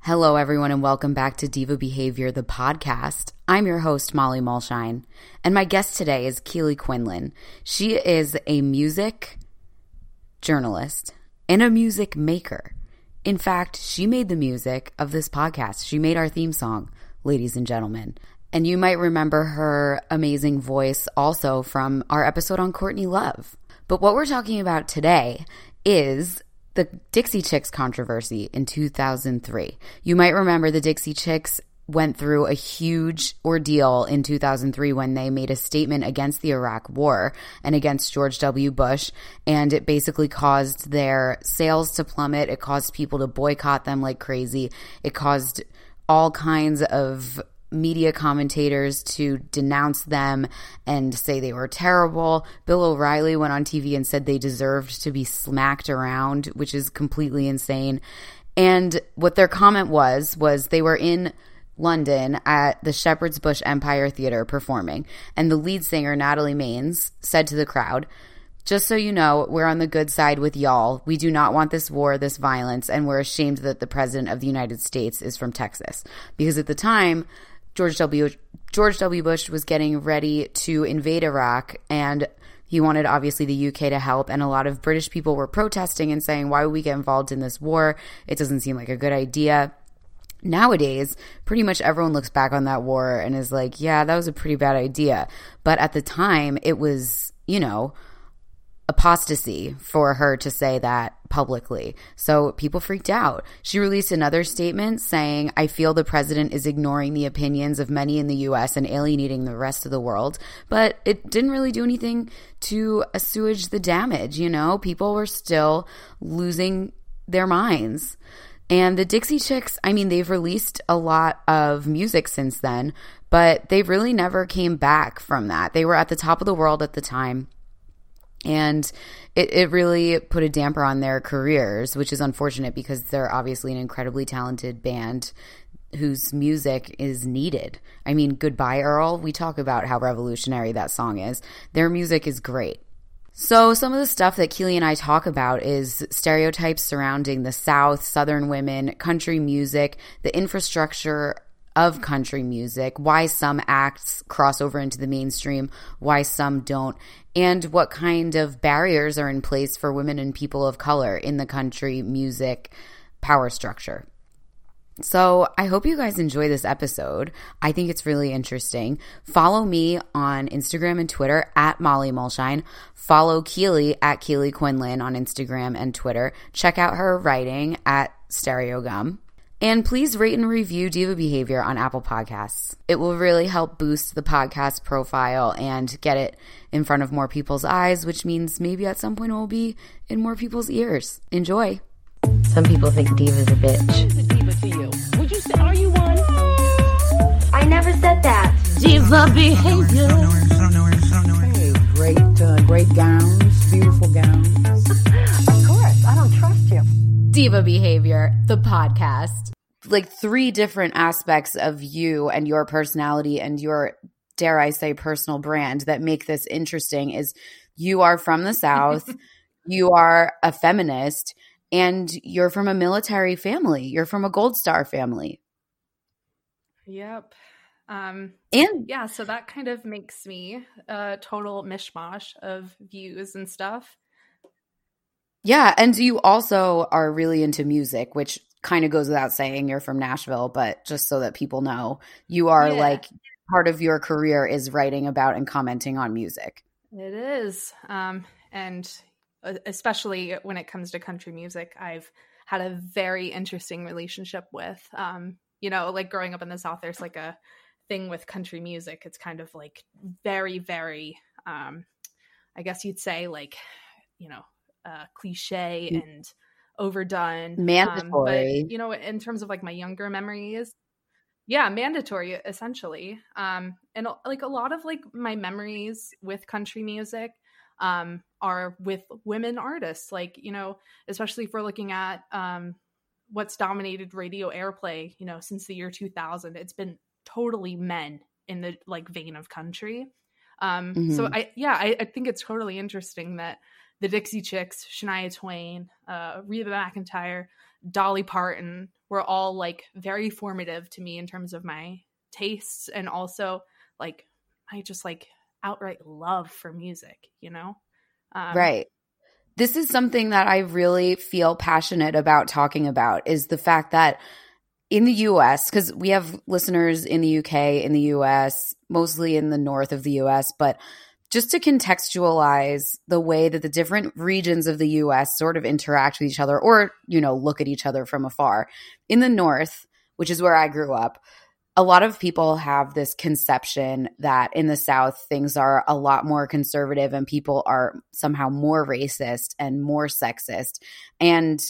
Hello, everyone, and welcome back to Diva Behavior, the podcast. I'm your host, Molly Mulshine, and my guest today is Keely Quinlan. She is a music journalist and a music maker. In fact, she made the music of this podcast. She made our theme song, ladies and gentlemen. And you might remember her amazing voice also from our episode on Courtney Love. But what we're talking about today is the Dixie Chicks controversy in 2003. You might remember the Dixie Chicks went through a huge ordeal in 2003 when they made a statement against the Iraq war and against George W. Bush. And it basically caused their sales to plummet. It caused people to boycott them like crazy. It caused all kinds of media commentators to denounce them and say they were terrible. Bill O'Reilly went on TV and said they deserved to be smacked around, which is completely insane. And what their comment was was they were in London at the Shepherd's Bush Empire Theater performing, and the lead singer Natalie Maines said to the crowd, just so you know, we're on the good side with y'all. We do not want this war, this violence, and we're ashamed that the president of the United States is from Texas. Because at the time, George W. George W. Bush was getting ready to invade Iraq and he wanted obviously the UK to help and a lot of British people were protesting and saying why would we get involved in this war? It doesn't seem like a good idea. Nowadays, pretty much everyone looks back on that war and is like, yeah, that was a pretty bad idea. But at the time, it was, you know, apostasy for her to say that publicly. So people freaked out. She released another statement saying, I feel the president is ignoring the opinions of many in the US and alienating the rest of the world. But it didn't really do anything to assuage the damage, you know? People were still losing their minds. And the Dixie Chicks, I mean, they've released a lot of music since then, but they really never came back from that. They were at the top of the world at the time and it, it really put a damper on their careers, which is unfortunate because they're obviously an incredibly talented band whose music is needed. I mean, Goodbye Earl, we talk about how revolutionary that song is. Their music is great. So, some of the stuff that Keely and I talk about is stereotypes surrounding the South, Southern women, country music, the infrastructure of country music, why some acts cross over into the mainstream, why some don't, and what kind of barriers are in place for women and people of color in the country music power structure. So, I hope you guys enjoy this episode. I think it's really interesting. Follow me on Instagram and Twitter at Molly Mulshine. Follow Keely at Keely Quinlan on Instagram and Twitter. Check out her writing at Stereogum. And please rate and review Diva Behavior on Apple Podcasts. It will really help boost the podcast profile and get it in front of more people's eyes, which means maybe at some point it will be in more people's ears. Enjoy. Some people think Diva's a bitch. Who's a diva to you? Would you say, are you one? I never said that. Diva behavior. Hey, great, uh, great gowns, beautiful gowns. Diva Behavior, the podcast. Like three different aspects of you and your personality and your, dare I say, personal brand that make this interesting is you are from the South, you are a feminist, and you're from a military family. You're from a Gold Star family. Yep. Um, And yeah, so that kind of makes me a total mishmash of views and stuff. Yeah, and you also are really into music, which kind of goes without saying you're from Nashville, but just so that people know, you are Yeah. like part of your career is writing about and commenting on music. It is. Um, and uh, especially when it comes to country music, I've had a very interesting relationship with. Um, you know, like growing up in the South, there's like a thing with country music. It's kind of like very, very, um, I guess you'd say, like, you know, uh, cliche and overdone, mandatory. Um, but, you know, in terms of like my younger memories, yeah, mandatory essentially. Um, and like a lot of like my memories with country music um, are with women artists. Like you know, especially if we're looking at um, what's dominated radio airplay, you know, since the year 2000, it's been totally men in the like vein of country. Um, mm-hmm. So I yeah, I, I think it's totally interesting that the Dixie Chicks, Shania Twain, uh, Reba McEntire, Dolly Parton were all like very formative to me in terms of my tastes and also like I just like outright love for music, you know? Um, right. This is something that I really feel passionate about talking about is the fact that in the US, because we have listeners in the UK, in the US, mostly in the north of the US, but just to contextualize the way that the different regions of the US sort of interact with each other or, you know, look at each other from afar. In the North, which is where I grew up, a lot of people have this conception that in the South, things are a lot more conservative and people are somehow more racist and more sexist. And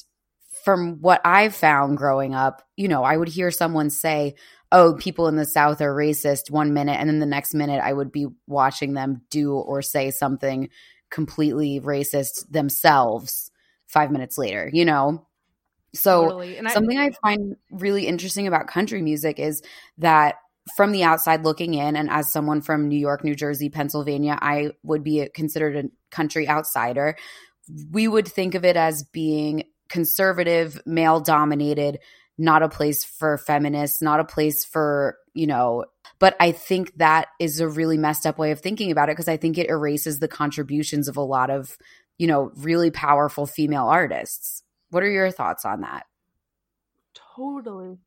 from what I've found growing up, you know, I would hear someone say, oh, people in the South are racist one minute, and then the next minute I would be watching them do or say something completely racist themselves five minutes later, you know? So, totally. something I, I find really interesting about country music is that from the outside looking in, and as someone from New York, New Jersey, Pennsylvania, I would be considered a country outsider. We would think of it as being conservative, male dominated, not a place for feminists, not a place for, you know, but I think that is a really messed up way of thinking about it because I think it erases the contributions of a lot of, you know, really powerful female artists. What are your thoughts on that? Totally.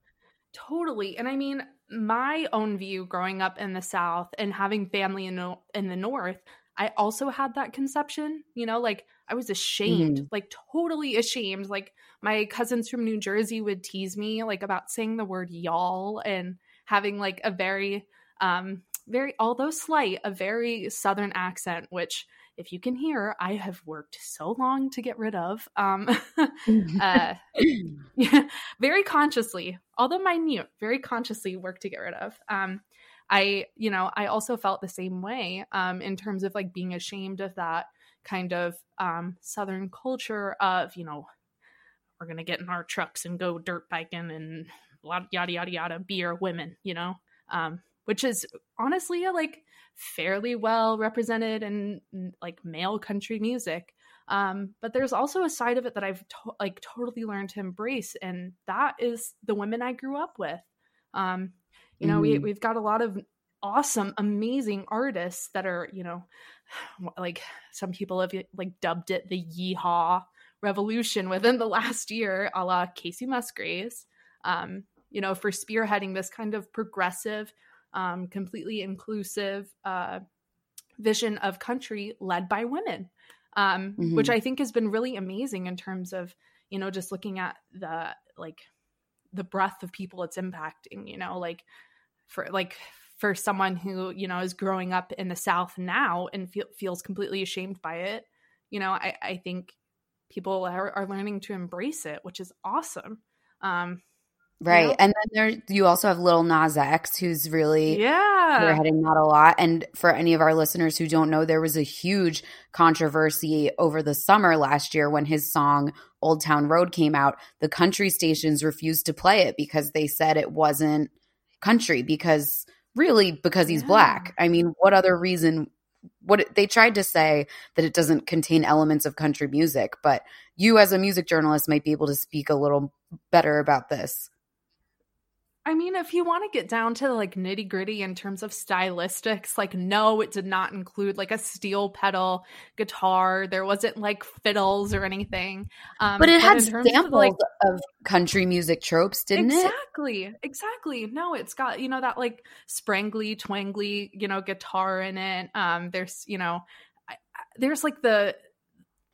Totally. And I mean, my own view growing up in the South and having family in, in the North, I also had that conception, you know, like I was ashamed, mm-hmm. like totally ashamed. Like my cousins from New Jersey would tease me like about saying the word y'all and having like a very um very although slight a very southern accent which if you can hear i have worked so long to get rid of um uh very consciously although minute very consciously work to get rid of um i you know i also felt the same way um in terms of like being ashamed of that kind of um southern culture of you know we're gonna get in our trucks and go dirt biking and yada yada yada be our women you know? Um, which is honestly like fairly well represented in like male country music. Um, but there's also a side of it that i've to- like totally learned to embrace and that is the women i grew up with. Um, you know mm. we, mm-hmm. we've got a lot of awesome amazing artists that are you know like some people have like dubbed it the yeehaw revolution within the last year, a la Kacey Musgraves, um, you know, for spearheading this kind of progressive, um, completely inclusive uh, vision of country led by women, um, mm-hmm. which I think has been really amazing in terms of, you know, just looking at the like the breadth of people it's impacting, you know, like for like for someone who you know is growing up in the south now and feel, feels completely ashamed by it you know i, I think people are, are learning to embrace it, which is awesome. Um, Right. You know? And then there you also have little Nas X who's really yeah we're heading that a lot. And for any of our listeners who don't know, there was a huge controversy over the summer last year when his song Old Town Road came out. The country stations refused to play it because they said it wasn't country because really because he's yeah. black. I mean, what other reason what they tried to say that it doesn't contain elements of country music, but you as a music journalist might be able to speak a little better about this. I mean, if you want to get down to like nitty gritty in terms of stylistics, like no, it did not include like a steel pedal guitar. There wasn't like fiddles or anything. Um, but it but had samples of, like, of country music tropes, didn't exactly, it? Exactly, exactly. No, it's got you know that like sprangly, twangly, you know, guitar in it. Um, there's you know, I, there's like the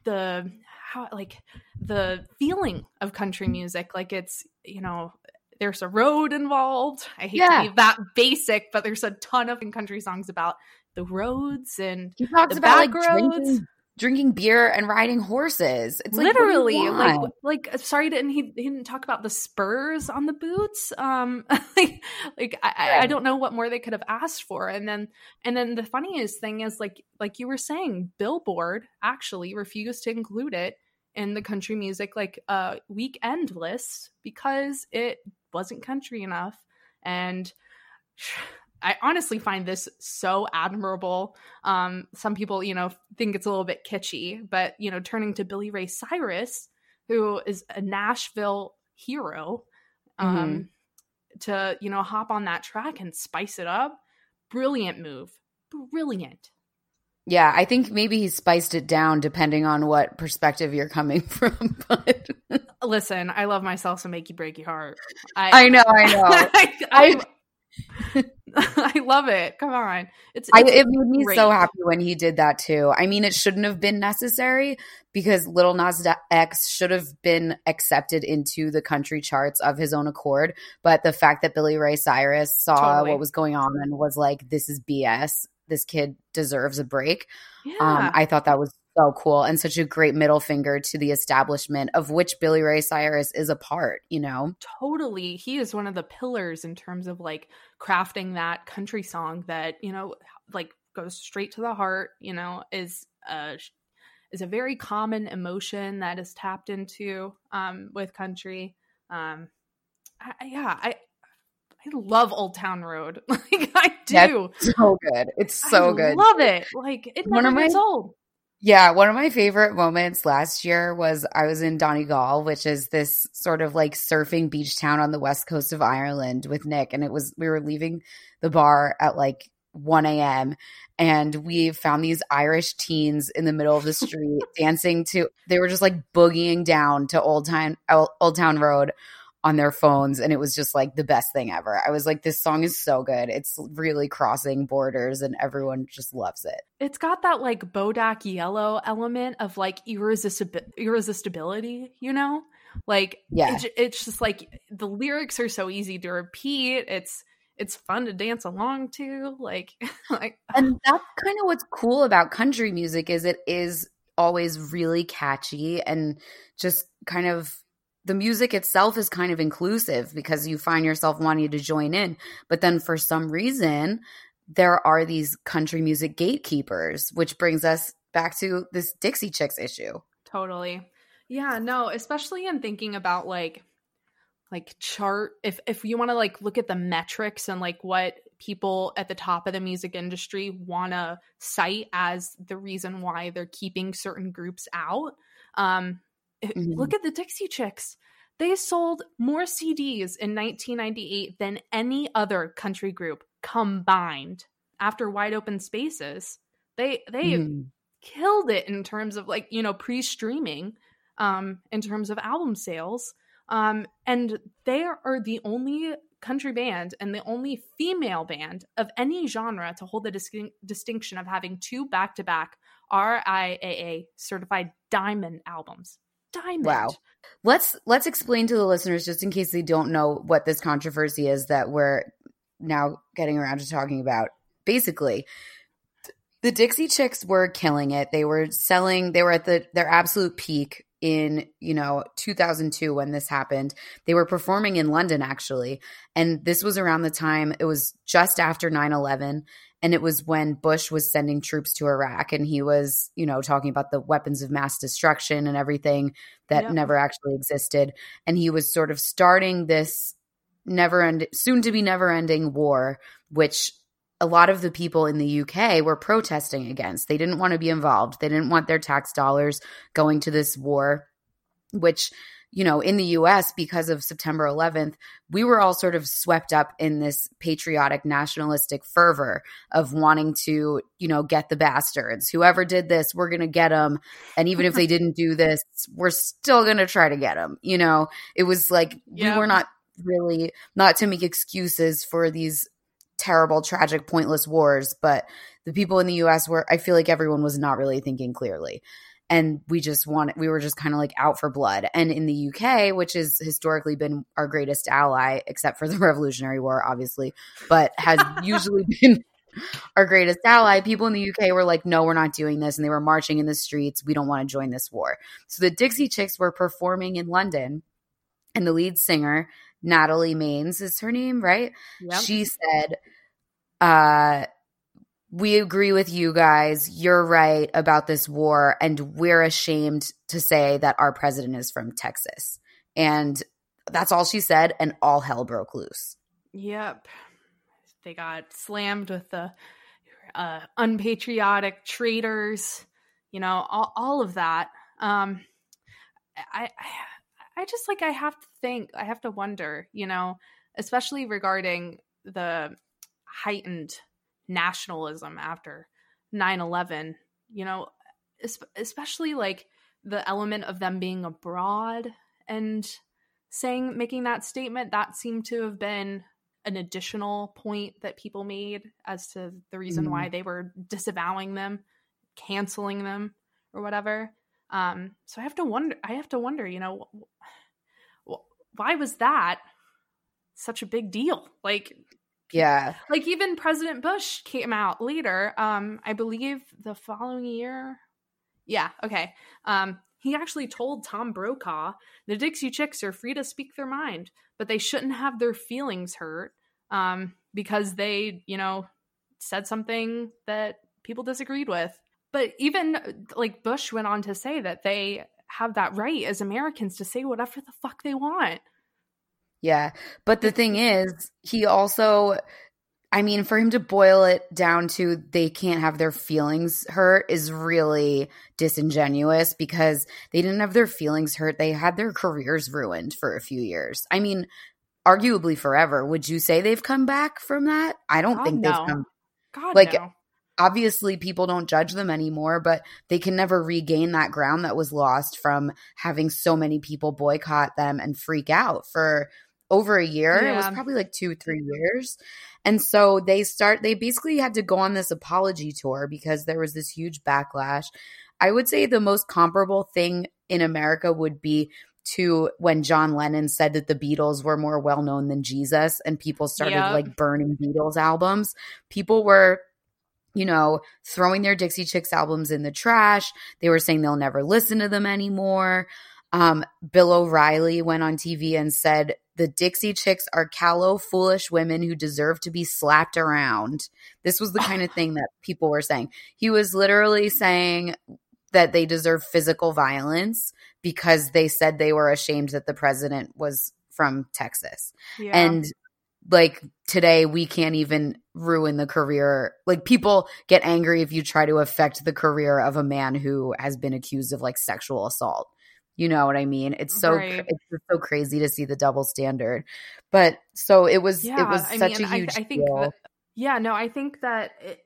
the how like the feeling of country music like it's you know there's a road involved. I hate yeah. to be that basic, but there's a ton of country songs about the roads and he talks the about back like roads. Drinking, drinking beer and riding horses. It's like, what do you literally like like uh, sorry didn't he, he didn't talk about the spurs on the boots um like like I, I- I don't know what more they could have asked for and then and then the funniest thing is like like you were saying billboard actually refused to include it in the country music like uh weekend list because it wasn't country enough and I honestly find this so admirable. Um, some people, you know, think it's a little bit kitschy, but you know, turning to Billy Ray Cyrus, who is a Nashville hero, um, to you know hop on that track and spice it up. Brilliant move, brilliant. Yeah, I think maybe he spiced it down depending on what perspective you're coming from. But Listen, I love myself some achy breaky heart. I, I know, I know. I, I, I love it. Come on, it's, I, it's it made me so happy when he did that too. I mean, it shouldn't have been necessary because Little Nas X should have been accepted into the country charts of his own accord. But the fact that Billy Ray Cyrus saw Totally. what was going on and was like, "This is BS. This kid deserves a break." Yeah. Um, I thought that was so cool and such a great middle finger to the establishment of which Billy Ray Cyrus is a part. You know, totally he is one of the pillars in terms of like crafting that country song that you know like goes straight to the heart you know is a is a very common emotion that is tapped into um with country um I, I- yeah i i love old town road like i do That's so good. It's so good. I good. love it like it One never gets my- old Yeah, one of my favorite moments last year was I was in Donegal, which is this sort of like surfing beach town on the west coast of Ireland with Nick. And it was, we were leaving the bar at like 1 a.m. and we found these Irish teens in the middle of the street dancing to, they were just like boogieing down to Old Town, Old Town Road on their phones. And it was just like the best thing ever. I was like, this song is so good. It's really crossing borders and everyone just loves it. it's got that like Bodak yellow element of like irresistibi- irresistibility, you know? Like Yeah. it's, it's just like the lyrics are so easy to repeat. It's it's fun to dance along to. Like like and that's kind of what's cool about country music is it is always really catchy and just kind of the music itself is kind of inclusive because you find yourself wanting to join in but then for some reason there are these country music gatekeepers which brings us back to this dixie chicks issue totally. Yeah, no, especially in thinking about like like chart if if you want to like look at the metrics and like what people at the top of the music industry want to cite as the reason why they're keeping certain groups out um Mhm. look at the Dixie Chicks they sold more CDs in 1998 than any other country group combined after Wide Open Spaces they they Mhm. killed it in terms of like you know pre-streaming um in terms of album sales um and they are the only country band and the only female band of any genre to hold the distin- distinction of having two back-to-back RIAA certified diamond albums diamond. Wow. let's let's explain to the listeners just in case they don't know what this controversy is that we're now getting around to talking about. Basically the dixie chicks were killing it. They were selling they were at the their absolute peak in you know 2002 when this happened. They were performing in london actually and this was around the time it was just after 9-11 and it was when bush was sending troops to iraq and he was you know talking about the weapons of mass destruction and everything that never actually existed. And he was sort of starting this never end soon to be never ending war which a lot of the people in the UK were protesting against. They didn't want to be involved. They didn't want their tax dollars going to this war which you know in the US because of September 11th we were all sort of swept up in this patriotic nationalistic fervor of wanting to you know get the bastards whoever did this we're going to get them and even if they didn't do this we're still going to try to get them you know it was like Yeah. we were not really not to make excuses for these terrible tragic pointless wars but the people in the US were I feel like everyone was not really thinking clearly and we just wanted we were just kind of like out for blood and in the UK which has historically been our greatest ally except for the revolutionary war obviously but has usually been our greatest ally. People in the UK were like, no, we're not doing this. And they were marching in the streets. We don't want to join this war. So the Dixie Chicks were performing in London. And the lead singer, Natalie Maines, is her name, right? Yep. She said, uh, we agree with you guys. You're right about this war. And we're ashamed to say that our president is from Texas. And that's all she said. And all hell broke loose. Yep. They got slammed with the uh, unpatriotic traitors, you know, all, all of that. Um, I, I, I just like, I have to think, I have to wonder, you know, especially regarding the heightened nationalism after 9 11, you know, especially like the element of them being abroad and saying, making that statement, that seemed to have been an additional point that people made as to the reason Mhm. why they were disavowing them, canceling them, or whatever. Um, so I have to wonder. I have to wonder. You know, why was that such a big deal? Like, Yeah. like even President Bush came out later. Um, I believe the following year. Yeah. Okay. Um, he actually told Tom Brokaw the Dixie Chicks are free to speak their mind, but they shouldn't have their feelings hurt um, because they, you know, said something that people disagreed with. But even like Bush went on to say that they have that right as Americans to say whatever the fuck they want. Yeah. But the thing is, he also, I mean, for him to boil it down to they can't have their feelings hurt is really disingenuous because they didn't have their feelings hurt. They had their careers ruined for a few years. I mean, arguably forever. Would you say they've come back from that? I don't God, think no. they've come. God, Like, no. Obviously, people don't judge them anymore, but they can never regain that ground that was lost from having so many people boycott them and freak out for over a year. It was probably like two, three years. And so they start, they basically had to go on this apology tour because there was this huge backlash. I would say the most comparable thing in America would be to when John Lennon said that the Beatles were more well known than Jesus and people started Yep. like burning Beatles albums. People were you know, throwing their Dixie Chicks albums in the trash. They were saying they'll never listen to them anymore. Um, Bill O'Reilly went on TV and said the Dixie Chicks are callow, foolish women who deserve to be slapped around. This was the kind of thing that people were saying. He was literally saying that they deserve physical violence because they said they were ashamed that the president was from Texas. Yeah. And like today, we can't even ruin the career. Like people get angry if you try to affect the career of a man who has been accused of like sexual assault. You know what I mean? It's so Right. it's just so crazy to see the double standard. But so it was it was I such mean, a I- huge I think deal. that- yeah, no, I think that it,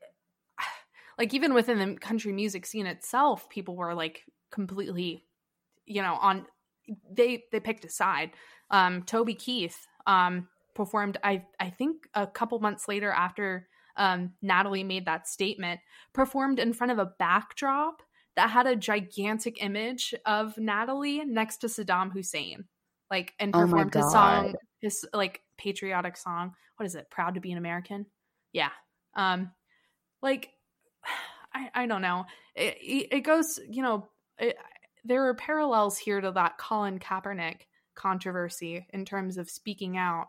like even within the country music scene itself, people were like completely, you know, on they they picked a side. Um, Toby Keith um performed I I think a couple months later after um Natalie made that statement, performed in front of a backdrop that had a gigantic image of Natalie next to Saddam Hussein. Like and Oh performed his song his like patriotic song. What is it? Proud to be an American? Yeah. Um like I I don't know. It it it goes, you know, it, there are parallels here to that Colin Kaepernick controversy in terms of speaking out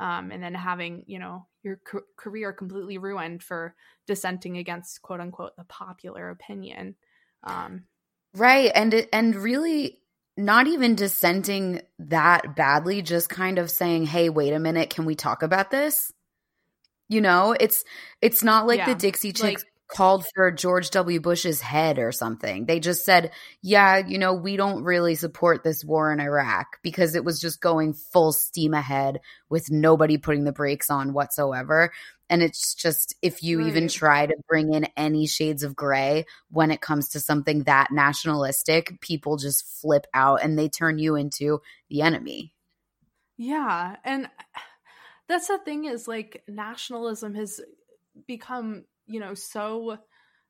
um and then having, you know, your ca- career completely ruined for dissenting against quote unquote the popular opinion. Um Right. And and really not even dissenting that badly, just kind of saying, "Hey, wait a minute, can we talk about this?" You know, it's it's not like the Dixie Chicks like- called for George W. Bush's head or something. They just said, "Yeah, you know, we don't really support this war in Iraq because it was just going full steam ahead with nobody putting the brakes on whatsoever." And it's just if you even try to bring in any shades of gray when it comes to something that nationalistic, people just flip out and they turn you into the enemy. Yeah, and that's the thing is like nationalism has become, you know, so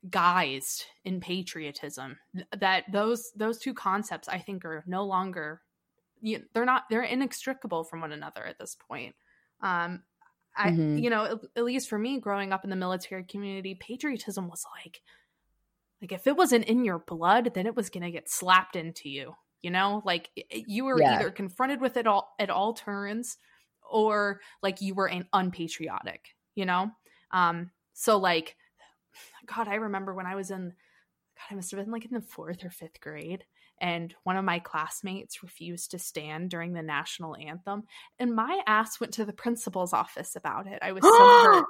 guised in patriotism that those those two concepts I think are no longer you, they're not they're inextricable from one another at this point. Um I, Mhm. you know, at, at least for me, growing up in the military community, patriotism was like, like if it wasn't in your blood, then it was gonna get slapped into you. You know, like you were Yeah. either confronted with it all at all turns, or like you were an unpatriotic. You know, um, so like, God, I remember when I was in, God, I must have been like in the fourth or fifth grade, and one of my classmates refused to stand during the national anthem, and my ass went to the principal's office about it. I was so hurt.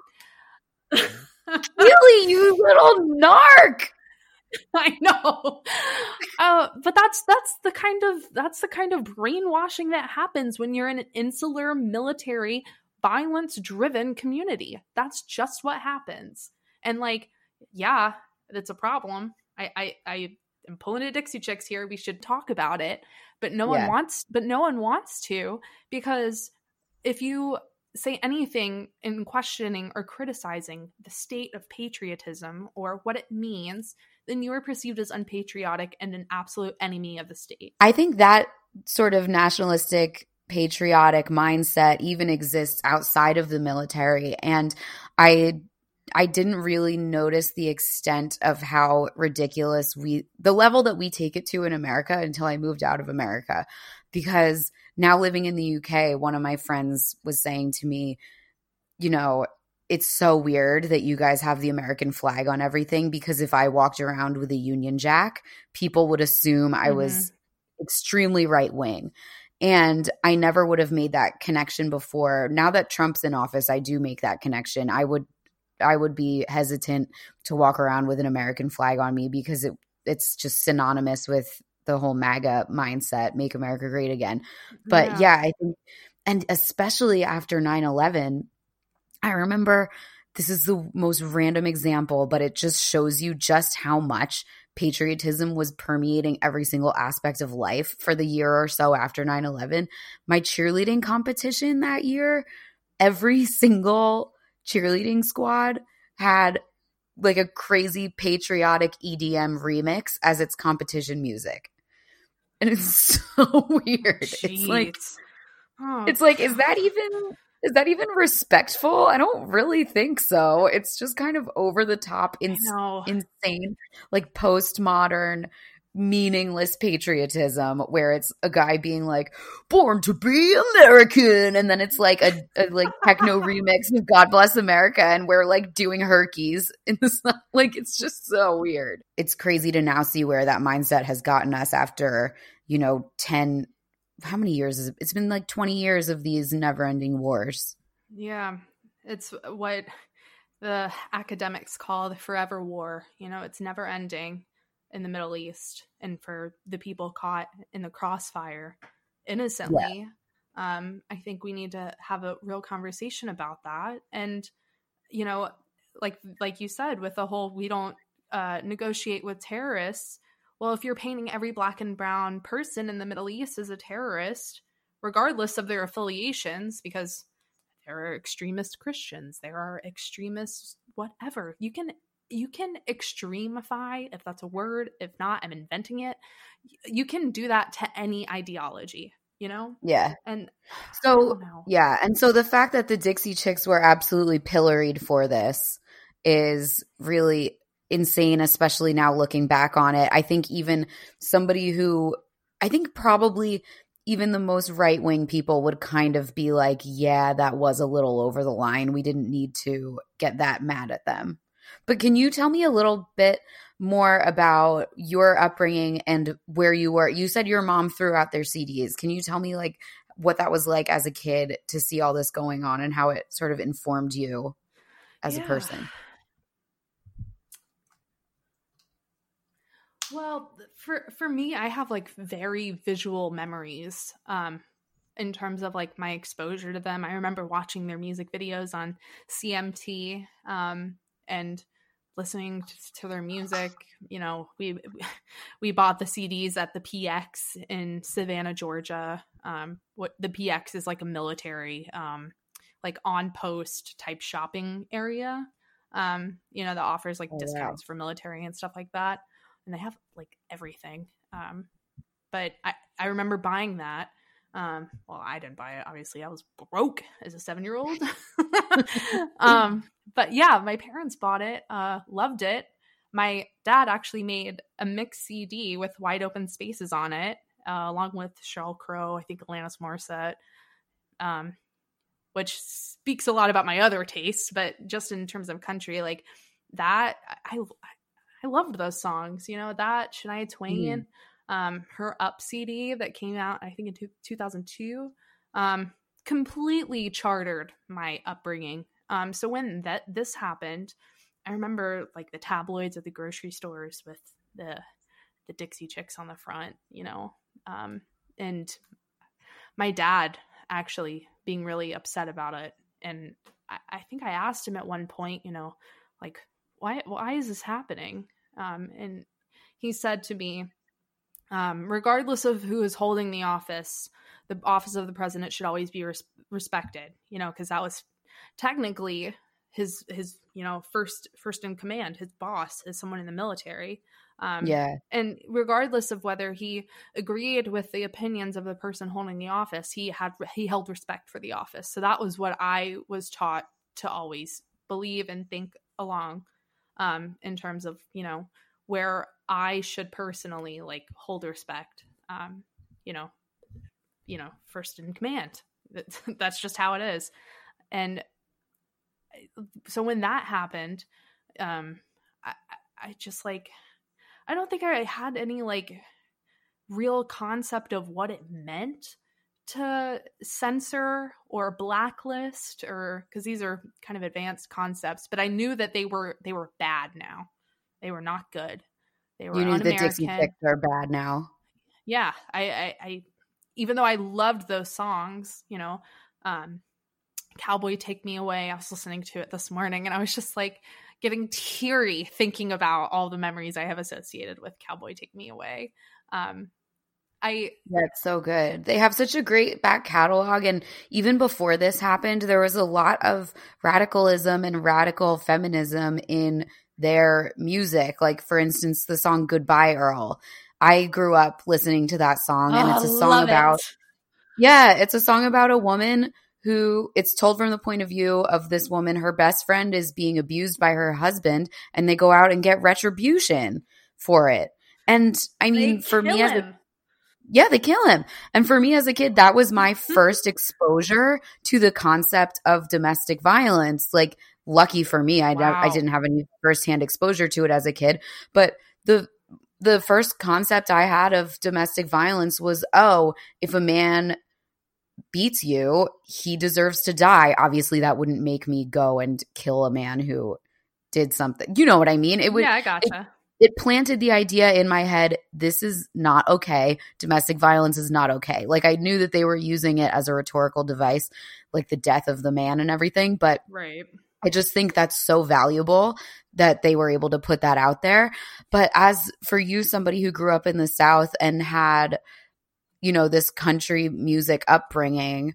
really, you little narc. I know. Uh, but that's that's the kind of that's the kind of brainwashing that happens when you're in an insular military violence driven community. That's just what happens. And like, yeah, it's a problem. I I, I am pulling a Dixie Chicks here. We should talk about it. But no one wants but no one wants to because if you say anything in questioning or criticizing the state of patriotism or what it means, then you are perceived as unpatriotic and an absolute enemy of the state. I think that sort of nationalistic patriotic mindset even exists outside of the military. And I I didn't really notice the extent of how ridiculous we the level that we take it to in America until I moved out of America. Because now living in the UK one of my friends was saying to me you know it's so weird that you guys have the American flag on everything because if I walked around with a Union Jack people would assume I was mm-hmm. extremely right wing. And I never would have made that connection before. Now that Trump's in office, I do make that connection. I would I would be hesitant to walk around with an American flag on me because it it's just synonymous with the whole MAGA mindset, make America great again. But yeah, I think and especially after 9/11, I remember this is the most random example, but it just shows you just how much patriotism was permeating every single aspect of life for the year or so after 9 11. My cheerleading competition that year, every single cheerleading squad had like a crazy patriotic EDM remix as its competition music. And it's so weird. It's like Oh, it's like is that even is that even respectful? I don't really think so. It's just kind of over the top, ins- insane, like postmodern, meaningless patriotism, where it's a guy being like "Born to be American," and then it's like a, a like techno remix of "God Bless America," and we're like doing herkies in the sun. Like it's just so weird. It's crazy to now see where that mindset has gotten us after you know ten. How many years is it? It's been like 20 years of these never ending wars. Yeah, it's what the academics call the forever war. You know, it's never ending in the Middle East, and for the people caught in the crossfire innocently, um, I think we need to have a real conversation about that. And you know, like like you said, with the whole we don't uh, negotiate with terrorists. Well, if you're painting every black and brown person in the Middle East as a terrorist, regardless of their affiliations, because there are extremist Christians, there are extremists, whatever. You can you can extremify, if that's a word. If not, I'm inventing it. You can do that to any ideology, you know? Yeah. And So, yeah. And so the fact that the Dixie Chicks were absolutely pilloried for this is really insane, especially now looking back on it. I think even somebody who, I think probably even the most right wing people would kind of be like, yeah, that was a little over the line. We didn't need to get that mad at them. But can you tell me a little bit more about your upbringing and where you were? You said your mom threw out their CDs. Can you tell me like what that was like as a kid to see all this going on and how it sort of informed you as a person? Well, for for me, I have like very visual memories um in terms of like my exposure to them. I remember watching their music videos on CMT um and listening to, to their music. You know, we we bought the CDs at the PX in Savannah, Georgia. Um what the PX is like a military um like on post type shopping area. Um you know, that offers like Oh, wow. discounts for military and stuff like that and they have like everything. Um, but I, I remember buying that Um, well, I didn't buy it. Obviously, I was broke as a seven year old. um, but yeah, my parents bought it, uh, loved it. My dad actually made a mix CD with wide open spaces on it, uh, along with Sheryl Crow, I think Alanis Morissette, um, which speaks a lot about my other tastes. But just in terms of country, like that, I I loved those songs. You know that Shania Twain. Mm um, her Up CD that came out, I think in two, 2002, um, completely chartered my upbringing. Um, so when that this happened, I remember like the tabloids at the grocery stores with the the Dixie Chicks on the front, you know, um, and my dad actually being really upset about it. And I, I, think I asked him at one point, you know, like why why is this happening? Um, and he said to me, um, regardless of who is holding the office, the office of the president should always be res- respected. You know, because that was technically his his you know first first in command, his boss is someone in the military. Um, yeah, and regardless of whether he agreed with the opinions of the person holding the office, he had he held respect for the office. So that was what I was taught to always believe and think along um, in terms of you know where I should personally like hold respect. Um, you know, you know, first in command. That's just how it is. And so when that happened, um, I, I just like, I don't think I had any like real concept of what it meant to censor or blacklist or because these are kind of advanced concepts but i knew that they were they were bad now they were not good. They were you knew the Dixie Chicks are bad now. Yeah, I, I, I, even though I loved those songs, you know, um, Cowboy Take Me Away. I was listening to it this morning, and I was just like getting teary thinking about all the memories I have associated with Cowboy Take Me Away. Um, I That's so good. They have such a great back catalog and even before this happened there was a lot of radicalism and radical feminism in their music. Like for instance, the song Goodbye Earl. I grew up listening to that song and oh, it's a oh, song about it. Yeah, it's a song about a woman who it's told from the point of view of this woman her best friend is being abused by her husband and they go out and get retribution for it. And I mean they for me as a yeah, they kill him. And for me as a kid, that was my mm-hmm. first exposure to the concept of domestic violence. Like lucky for me, I, wow. I didn't have any firsthand exposure to it as a kid. But the the first concept I had of domestic violence was, oh, if a man beats you, he deserves to die. Obviously, that wouldn't make me go and kill a man who did something. You know what I mean? It would. Yeah, I gotcha. It, it planted the idea in my head this is not okay. Domestic violence is not okay. Like I knew that they were using it as a rhetorical device, like the death of the man and everything, but right. I just think that's so valuable that they were able to put that out there. But as for you, somebody who grew up in the South and had, you know, this country music upbringing,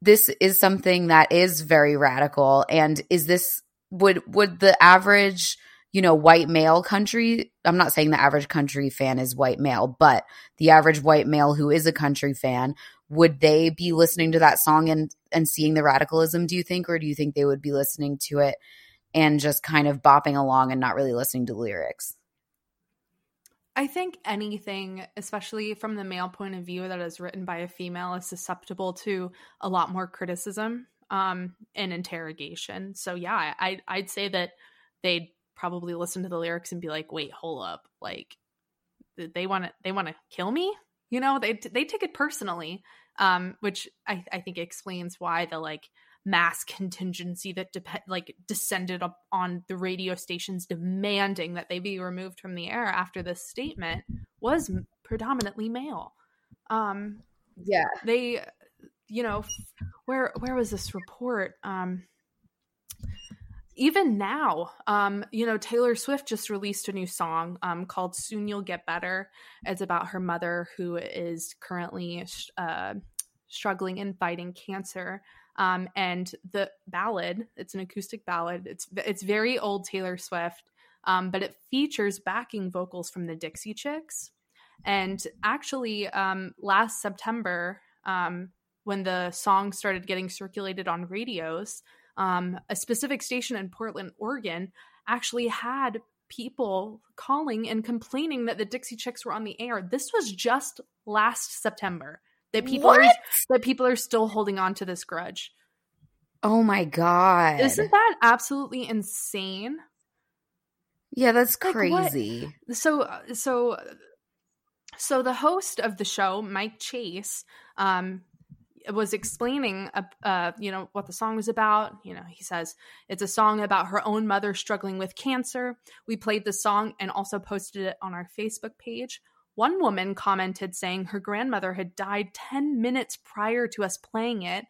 this is something that is very radical. And is this, would, would the average, you know, white male country, I'm not saying the average country fan is white male, but the average white male who is a country fan, would they be listening to that song and and seeing the radicalism do you think or do you think they would be listening to it and just kind of bopping along and not really listening to lyrics I think anything, especially from the male point of view that is written by a female, is susceptible to a lot more criticism um, and interrogation. So yeah, I I'd say that they'd probably listen to the lyrics and be like, "Wait, hold up! Like, they want to they want to kill me?" You know, they they take it personally um, which I, I think explains why the like mass contingency that de- like descended up on the radio stations demanding that they be removed from the air after this statement was predominantly male. Um, yeah, they, you know, where where was this report? Um, even now, um, you know, Taylor Swift just released a new song um, called "Soon You'll Get Better." It's about her mother who is currently uh, struggling and fighting cancer. Um, and the ballad, it's an acoustic ballad. It's it's very old Taylor Swift, um, but it features backing vocals from the Dixie Chicks. And actually, um, last September, um, when the song started getting circulated on radios, um, a specific station in Portland, Oregon, actually had people calling and complaining that the Dixie Chicks were on the air. This was just last September. That people What? are that people are still holding on to this grudge. Oh my god. Isn't that absolutely insane? yeah, that's Like, what? crazy. so so so the host of the show mike chase um was explaining uh, uh you know what the song was about. You know he says it's a song about her own mother struggling with cancer. We played the song and also posted it on our facebook page. One woman commented saying her grandmother had died 10 minutes prior to us playing it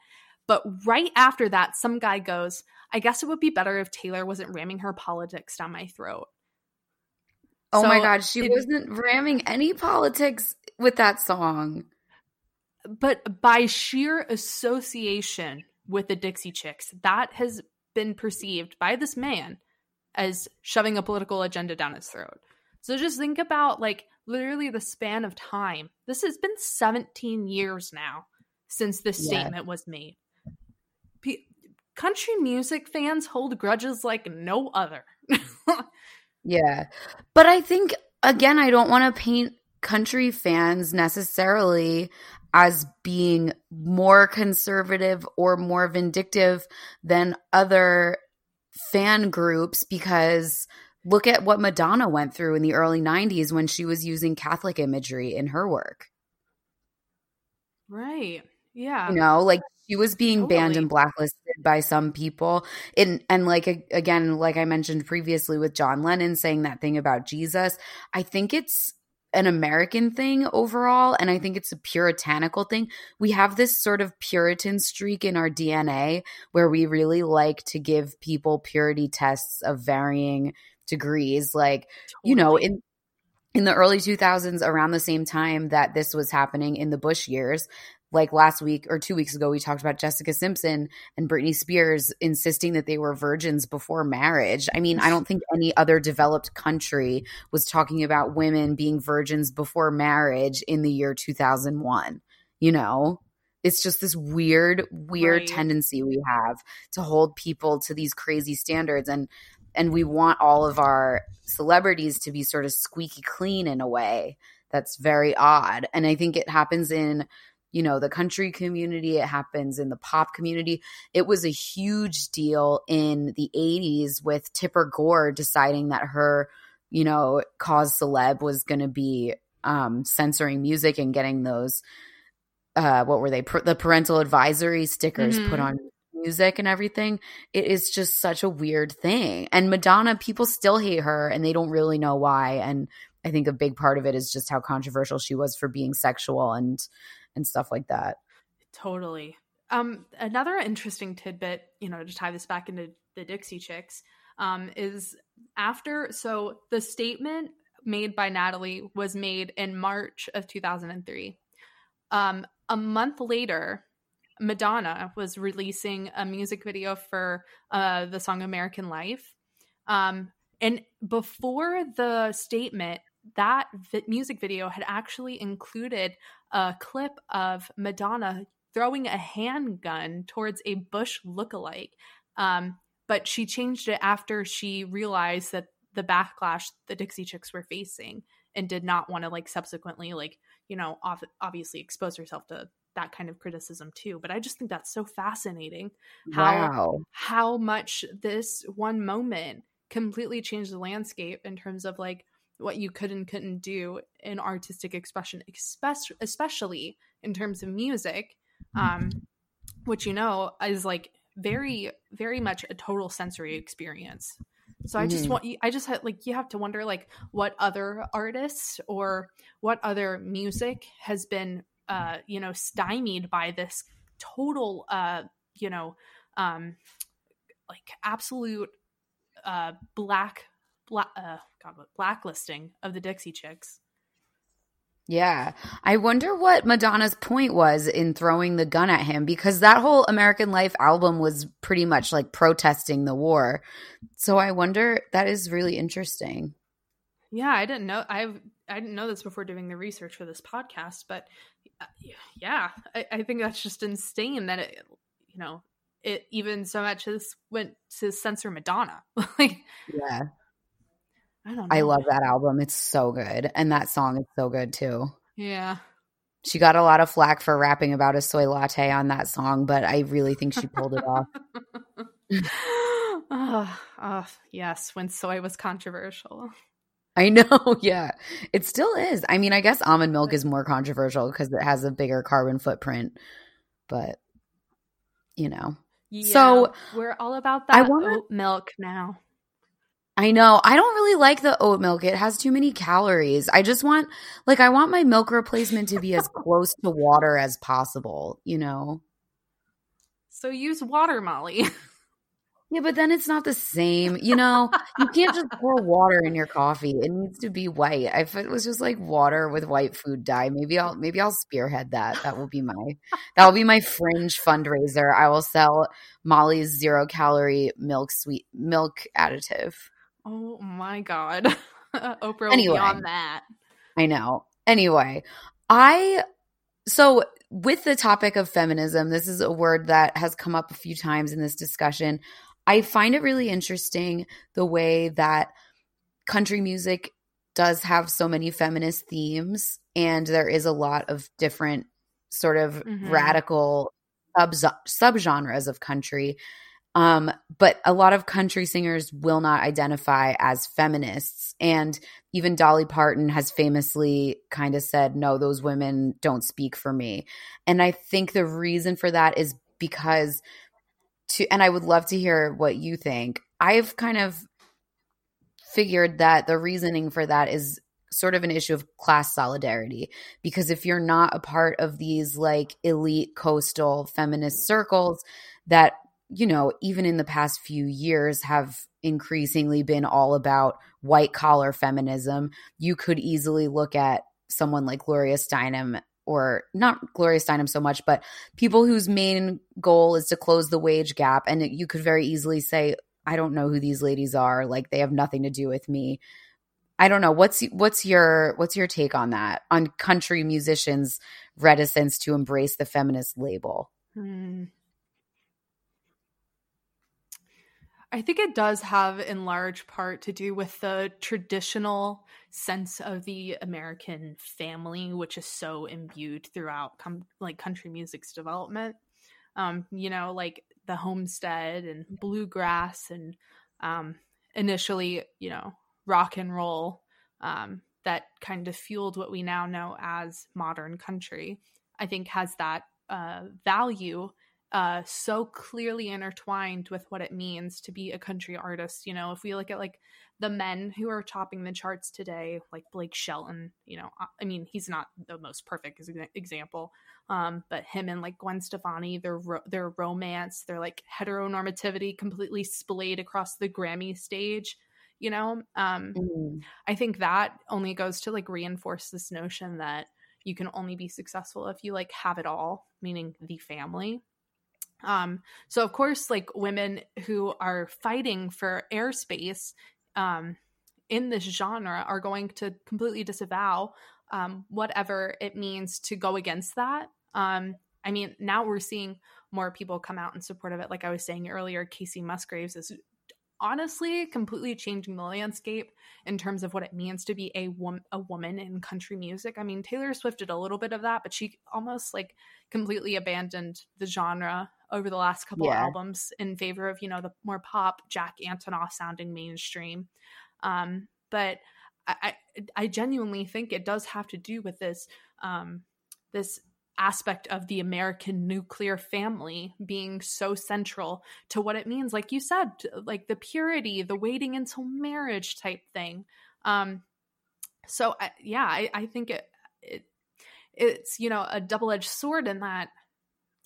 but right after that some guy goes i guess it would be better if taylor wasn't ramming her politics down my throat Oh my god, she it- wasn't ramming any politics with that song. But by sheer association with the Dixie Chicks, that has been perceived by this man as shoving a political agenda down his throat. So just think about like literally the span of time. This has been 17 years now since this Yeah. statement was made. P- country music fans hold grudges like no other. Yeah. But I think, again, I don't want to paint country fans necessarily as being more conservative or more vindictive than other fan groups because look at what Madonna went through in the early 90s when she was using Catholic imagery in her work. right. Yeah. you know like she was being banned and blacklisted by some people and and like again like i mentioned previously with john lennon saying that thing about jesus i think it's an american thing overall and i think it's a puritanical thing. We have this sort of puritan streak in our dna where we really like to give people purity tests of varying degrees. Like you know in in the early 2000s around the same time that this was happening in the bush years like last week or two weeks ago we talked about jessica simpson and britney spears insisting that they were virgins before marriage. I mean i don't think any other developed country was talking about women being virgins before marriage in the year 2001 you know? It's just this weird weird Right. tendency we have to hold people to these crazy standards and and we want all of our celebrities to be sort of squeaky clean in a way that's very odd. And i think it happens in you know the country community it happens in the pop community. It was a huge deal in the 80s with tipper gore deciding that her you know cause celeb was going to be um censoring music and getting those uh what were they the parental advisory stickers put Mhm. on music and everything. It is just such a weird thing. And madonna people still hate her and they don't really know why. And i think a big part of it is just how controversial she was for being sexual and and stuff like that Totally. Um, another interesting tidbit, you know, to tie this back into the Dixie Chicks, um, is after so the statement made by Natalie was made in March of 2003. Um, a month later, Madonna was releasing a music video for uh, the song American Life. Um, and before the statement, that vi- music video had actually included a clip of Madonna throwing a handgun towards a Bush lookalike. Um, but she changed it after she realized that the backlash the Dixie Chicks were facing and did not want to like subsequently like, you know, off- obviously expose herself to that kind of criticism too. But I just think that's so fascinating how wow how much this one moment completely changed the landscape in terms of like what you could and couldn't do in artistic expression especially in terms of music um which you know is like very very much a total sensory experience so i just Mhm. want you i just had like you have to wonder like what other artists or what other music has been uh you know stymied by this total uh you know um like absolute uh black black uh god what- blacklisting of the dixie chicks Yeah. I wonder what Madonna's point was in throwing the gun at him because that whole American Life album was pretty much like protesting the war. So I wonder that is really interesting. yeah i didn't know i've I didn't know this before doing the research for this podcast, but uh, yeah, I, I think that's just insane that it, you know, it even so much as went to censor Madonna. like, Yeah. I don't know. I love that album. It's so good. And that song is so good too. Yeah. She got a lot of flack for rapping about a soy latte on that song, but I really think she pulled it off. oh, oh, yes, when soy was controversial. I know, yeah. It still is. I mean, I guess almond milk is more controversial because it has a bigger carbon footprint, but you know. Yeah, So, we're all about that I oat milk now. I know. I don't really like the oat milk. It has too many calories. I just want like I want my milk replacement to be as close to water as possible, you know. So use water, Molly. Yeah, but then it's not the same. You know, you can't just pour water in your coffee. It needs to be white. If it was just like water with white food dye, maybe I'll maybe I'll spearhead that. That will be my that will be my fringe fundraiser. I will sell Molly's zero calorie milk sweet milk additive. Oh my god. Oprah will Anyway. be on that. I know. Anyway, I so with the topic of feminism, this is a word that has come up a few times in this discussion. I find it really interesting the way that country music does have so many feminist themes and there is a lot of different sort of Mhm. radical sub subgenres of country um, but a lot of country singers will not identify as feminists. And even Dolly Parton has famously kind of said, no, those women don't speak for me. And I think the reason for that is because to, and I would love to hear what you think. I've kind of figured that the reasoning for that is sort of an issue of class solidarity because if you're not a part of these like elite coastal feminist circles that you know even in the past few years have increasingly been all about white collar feminism. You could easily look at someone like Gloria Steinem or not Gloria Steinem so much but people whose main goal is to close the wage gap. And you could very easily say I don't know who these ladies are. Like they have nothing to do with me. I don't know. What's what's your what's your take on that on country musicians reticence to embrace the feminist label? Hmm. I think it does have in large part to do with the traditional sense of the American family, which is so imbued throughout com- like country music's development. Um, you know, like the homestead and bluegrass and um, initially, you know, rock and roll um, that kind of fueled what we now know as modern country. I think has that uh, value uh, so clearly intertwined with what it means to be a country artist. You know, if we look at like the men who are topping the charts today, like Blake Shelton, you know, I- mean, he's not the most perfect example, um, but him and like Gwen Stefani, their ro- their romance, their like heteronormativity completely splayed across the Grammy stage. You know, um, I think that only goes to like reinforce this notion that you can only be successful if you like have it all, meaning the family. Um, so of course, like women who are fighting for airspace um, in this genre are going to completely disavow um, whatever it means to go against that. Um, I mean, now we're seeing more people come out in support of it. Like I was saying earlier, Kacey Musgraves is honestly completely changing the landscape in terms of what it means to be a woman a woman in country music. I mean, Taylor Swift did a little bit of that, but she almost like completely abandoned the genre over the last couple Yeah. albums in favor of, you know, the more pop Jack Antonoff sounding mainstream. Um, but I, I I genuinely think it does have to do with this um this aspect of the American nuclear family being so central to what it means. Like you said like the purity the waiting until marriage type thing. Um so I, yeah I, I think it, it it's you know a double-edged sword in that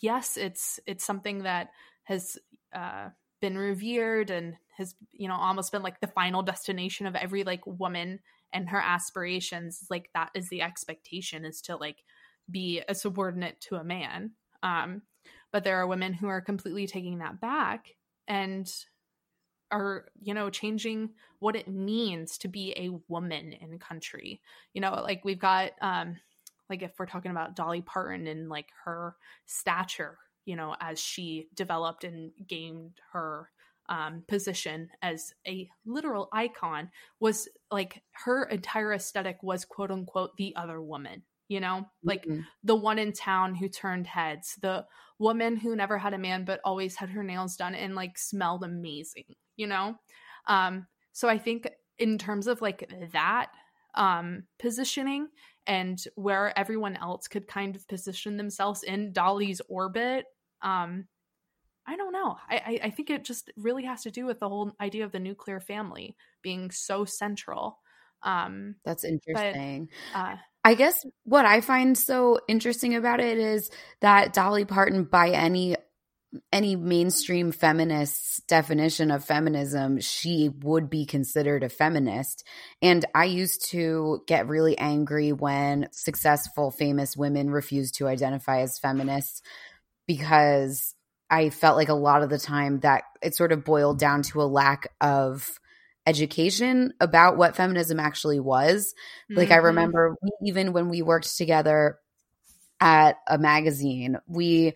yes it's it's something that has uh been revered and has you know almost been like the final destination of every like woman and her aspirations. Like that is the expectation is to like be a subordinate to a man. Um but there are women who are completely taking that back and are you know changing what it means to be a woman in country. You know like we've got um like if we're talking about dolly parton and like her stature you know as she developed and gained her um, position as a literal icon was like her entire aesthetic was quote unquote the other woman you know like Mhm. the one in town who turned heads the woman who never had a man but always had her nails done and like smelled amazing you know um so i think in terms of like that um positioning and where everyone else could kind of position themselves in dolly's orbit um I don't know. I, I I think it just really has to do with the whole idea of the nuclear family being so central. Um, That's interesting. uh, I guess what I find so interesting about it is that Dolly Parton, by any any mainstream feminist's definition of feminism, she would be considered a feminist. And I used to get really angry when successful, famous women refused to identify as feminists because I felt like a lot of the time that it sort of boiled down to a lack of education about what feminism actually was. Like I mhm. remember we, even when we worked together at a magazine, we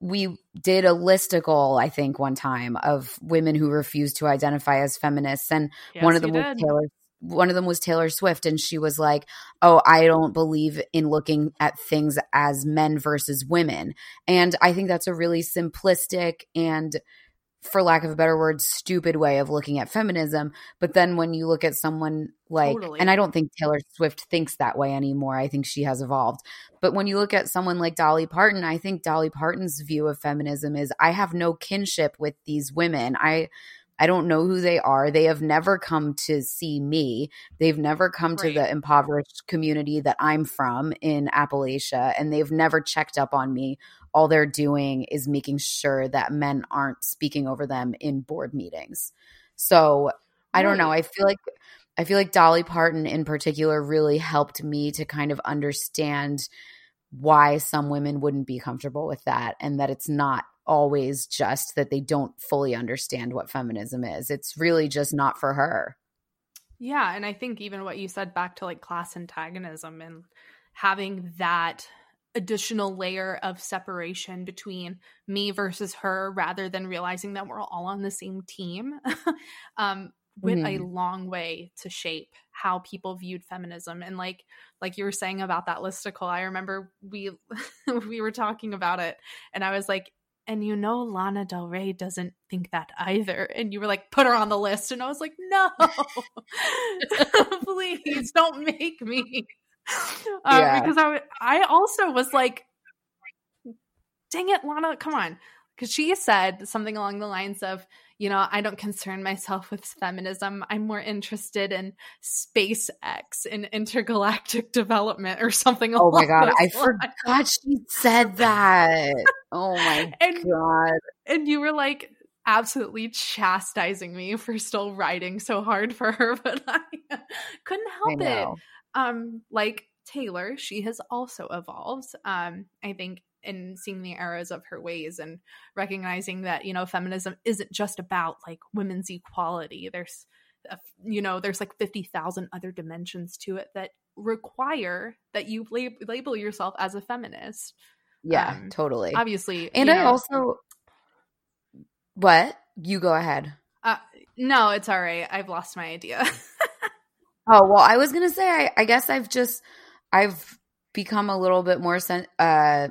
we did a listicle, I think, one time of women who refused to identify as feminists, and one of them was did. Taylor. One of them was Taylor Swift, and she was like, "Oh, I don't believe in looking at things as men versus women." And I think that's a really simplistic and for lack of a better word, stupid way of looking at feminism. But then when you look at someone like, Totally. and I don't think Taylor Swift thinks that way anymore. I think she has evolved. But when you look at someone like Dolly Parton, I think Dolly Parton's view of feminism is I have no kinship with these women. I I don't know who they are. They have never come to see me. They've never come to the impoverished community that I'm from in Appalachia, and they've never checked up on me all they're doing is making sure that men aren't speaking over them in board meetings. So I don't know. I feel like I feel like Dolly Parton in particular really helped me to kind of understand why some women wouldn't be comfortable with that and that it's not always just that they don't fully understand what feminism is. It's really just not for her. Yeah, and I think even what you said back to like class antagonism and having that additional layer of separation between me versus her rather than realizing that we're all on the same team um went a long way to shape how people viewed feminism and like like you were saying about that listicle i remember we we were talking about it and i was like and you know Lana Del Rey doesn't think that either. And you were like, put her on the list. And I was like, no, please don't make me. Uh, Yeah. Because I, I also was like, dang it, Lana, come on. Because she said something along the lines of, you know, I don't concern myself with feminism. I'm more interested in SpaceX and intergalactic development or something. Oh my god, I lines. forgot she said that. Oh my And god. and you were like absolutely chastising me for still writing so hard for her but i couldn't I help it um like taylor she has also evolved um i think in seeing the errors of her ways and recognizing that you know feminism isn't just about like women's equality there's a- you know there's like 50,000 other dimensions to it that require that you lab- label yourself as a feminist Yeah, um, totally. obviously And I know- also what? You go ahead. Uh, no, it's all right. I've lost my idea. Oh, well, I was going to say I, I guess I've just I've become a little bit more sen- uh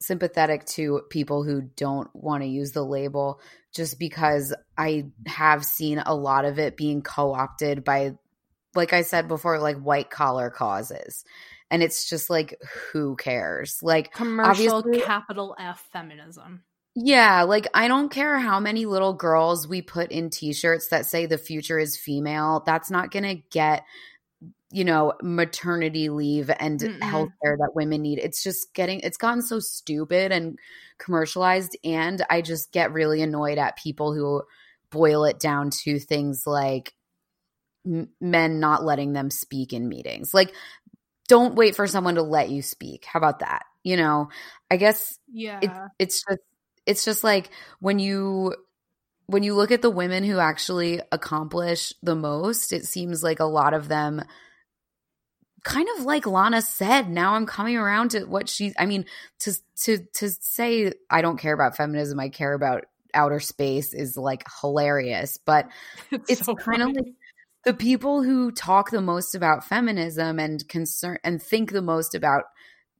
sympathetic to people who don't want to use the label just because I have seen a lot of it being co-opted by like I said before like white collar causes. And it's just like who cares? Like Commercial capital F feminism. Yeah, like I don't care how many little girls we put in t-shirts that say the future is female. That's not going to get you know, maternity leave and Mm-mm. healthcare that women need. It's just getting it's gotten so stupid and commercialized and I just get really annoyed at people who boil it down to things like m- men not letting them speak in meetings. Like don't wait for someone to let you speak. How about that? You know, I guess Yeah. it, it's just it's just like when you when you look at the women who actually accomplish the most, it seems like a lot of them kind of like Lana said, now I'm coming around to what she I mean to to to say I don't care about feminism, I care about outer space is like hilarious, but It's, it's so kind of like the people who talk the most about feminism and concern and think the most about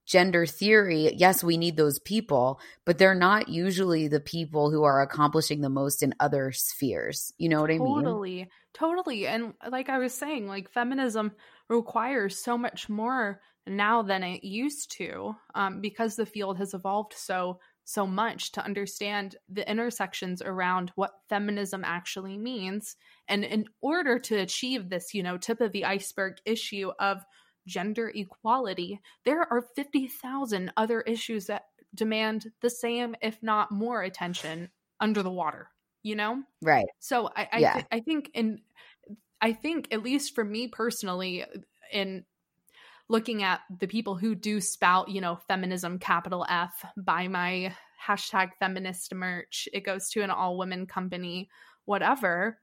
gender theory yes we need those people but they're not usually the people who are accomplishing the most in other spheres. You know what i mean? Totally totally and like i was saying like feminism requires so much more now than it used to um, because the field has evolved so so much to understand the intersections around what feminism actually means. And in order to achieve this you know tip of the iceberg issue of gender equality there are 50,000 other issues that demand the same if not more attention under the water you know right so I I, Yeah. thi- I think in I think at least for me personally in looking at the people who do spout, you know, feminism capital F, buy my hashtag feminist merch, it goes to an all women company, whatever.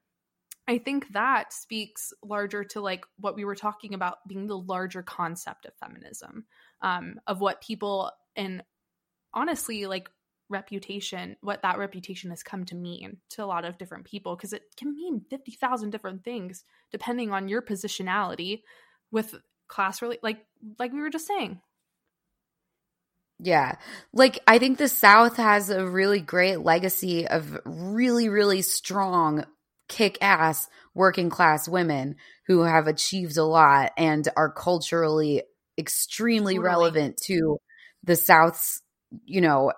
I think that speaks larger to like what we were talking about being the larger concept of feminism, um, of what people and honestly like reputation, what that reputation has come to mean to a lot of different people, because it can mean 50,000 different things depending on your positionality with class really like like we were just saying. Yeah. Like I think the South has a really great legacy of really, really strong, kick ass working class women who have achieved a lot and are culturally extremely Totally. relevant to the South's, you know,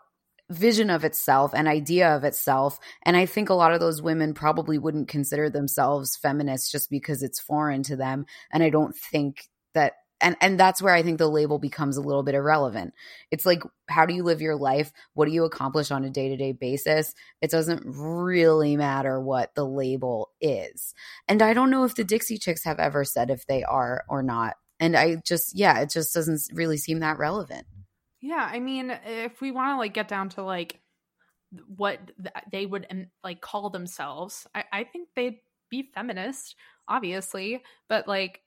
vision of itself and idea of itself. And I think a lot of those women probably wouldn't consider themselves feminists just because it's foreign to them. And I don't think that and and that's where I think the label becomes a little bit irrelevant. It's like how do you live your life? What do you accomplish on a day-to-day basis? It doesn't really matter what the label is. And I don't know if the Dixie Chicks have ever said if they are or not. And I just yeah, it just doesn't really seem that relevant. Yeah, I mean, if we want to like get down to like what they would um, like call themselves, I, I think they'd be feminist, obviously, but like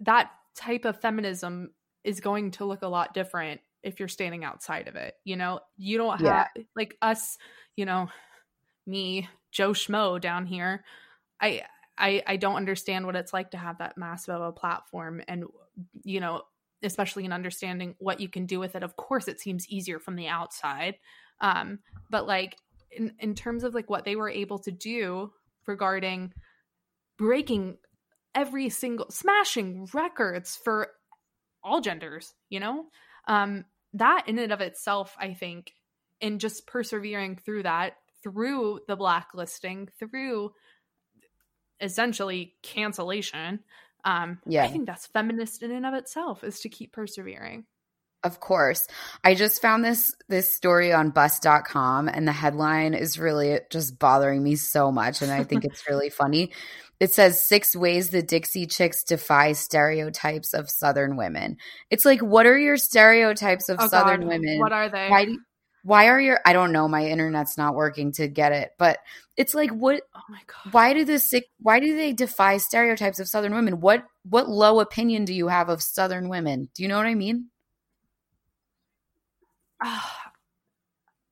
that type of feminism is going to look a lot different if you're standing outside of it. You know, you don't have Yeah. like us, you know, me, Joe Schmo down here. I I I don't understand what it's like to have that massive of a platform and you know, especially in understanding what you can do with it. Of course, it seems easier from the outside. Um, but like in, in terms of like what they were able to do regarding breaking every single smashing records for all genders, you know? Um, that in and of itself, I think, and just persevering through that, through the blacklisting, through essentially cancellation, um, Yeah. I think that's feminist in and of itself is to keep persevering. Of course. I just found this this story on bust.com and the headline is really just bothering me so much and I think it's really funny. It says six ways the Dixie Chicks defy stereotypes of Southern women. It's like, what are your stereotypes of Oh, Southern God, women? What are they? why do, why are your I don't know, my internet's not working to get it, but it's like what oh my god. why do the sick why do they defy stereotypes of Southern women? What what low opinion do you have of Southern women? Do you know what I mean?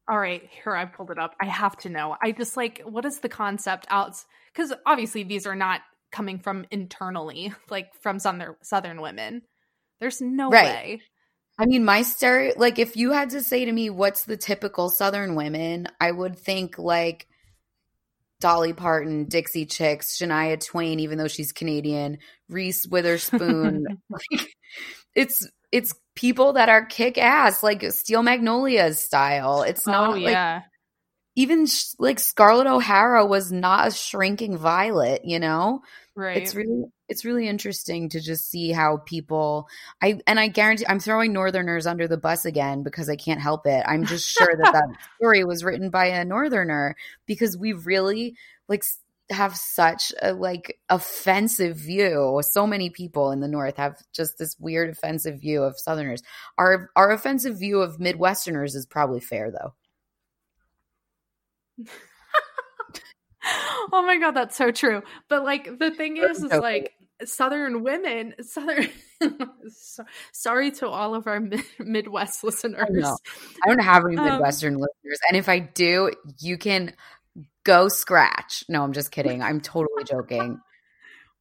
All right, here I pulled it up. I have to know. I just like what is the concept out because obviously these are not coming from internally, like from southern southern women. There's no Right. way. I mean, my stereo, like, if you had to say to me, what's the typical Southern women, I would think like Dolly Parton, Dixie Chicks, Shania Twain, even though she's Canadian, Reese Witherspoon. like, it's it's people that are kick ass, like Steel Magnolias style. It's oh, not oh like yeah. Even sh- like Scarlett O'Hara was not a shrinking violet, you know? right. it's really it's really interesting to just see how people i and i guarantee i'm throwing northerners under the bus again because i can't help it i'm just sure that that story was written by a northerner because we really like have such a like offensive view so many people in the north have just this weird offensive view of southerners our our offensive view of midwesterners is probably fair though oh my god, that's so true. But like the thing is, is like Southern women, Southern. so, sorry to all of our mid- Midwest listeners. I don't have any Um, Midwestern listeners. And if I do, you can go scratch. No, I'm just kidding. I'm totally joking.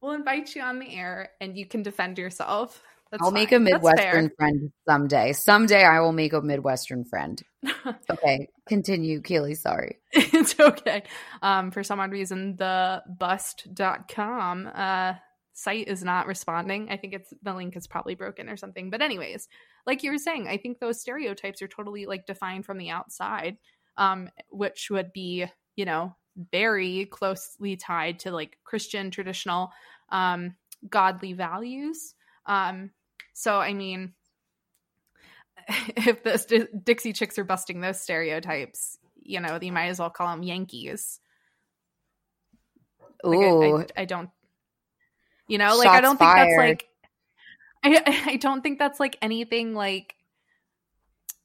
We'll invite you on the air, and you can defend yourself. That's I'll make a Midwestern friend someday. Someday I will make a Midwestern friend. Okay, continue, Keely. Sorry. it's okay. Um, for some odd reason, the bust.com uh, site is not responding. I think it's the link is probably broken or something. But, anyways, like you were saying, I think those stereotypes are totally like defined from the outside, um, which would be, you know, very closely tied to like Christian traditional um, godly values. Um, so, I mean, if the St- Dixie Chicks are busting those stereotypes, you know, you might as well call them Yankees. Like, I- Ooh, I, I don't, you know, like I don't think that's like, I, I don't think that's like anything like,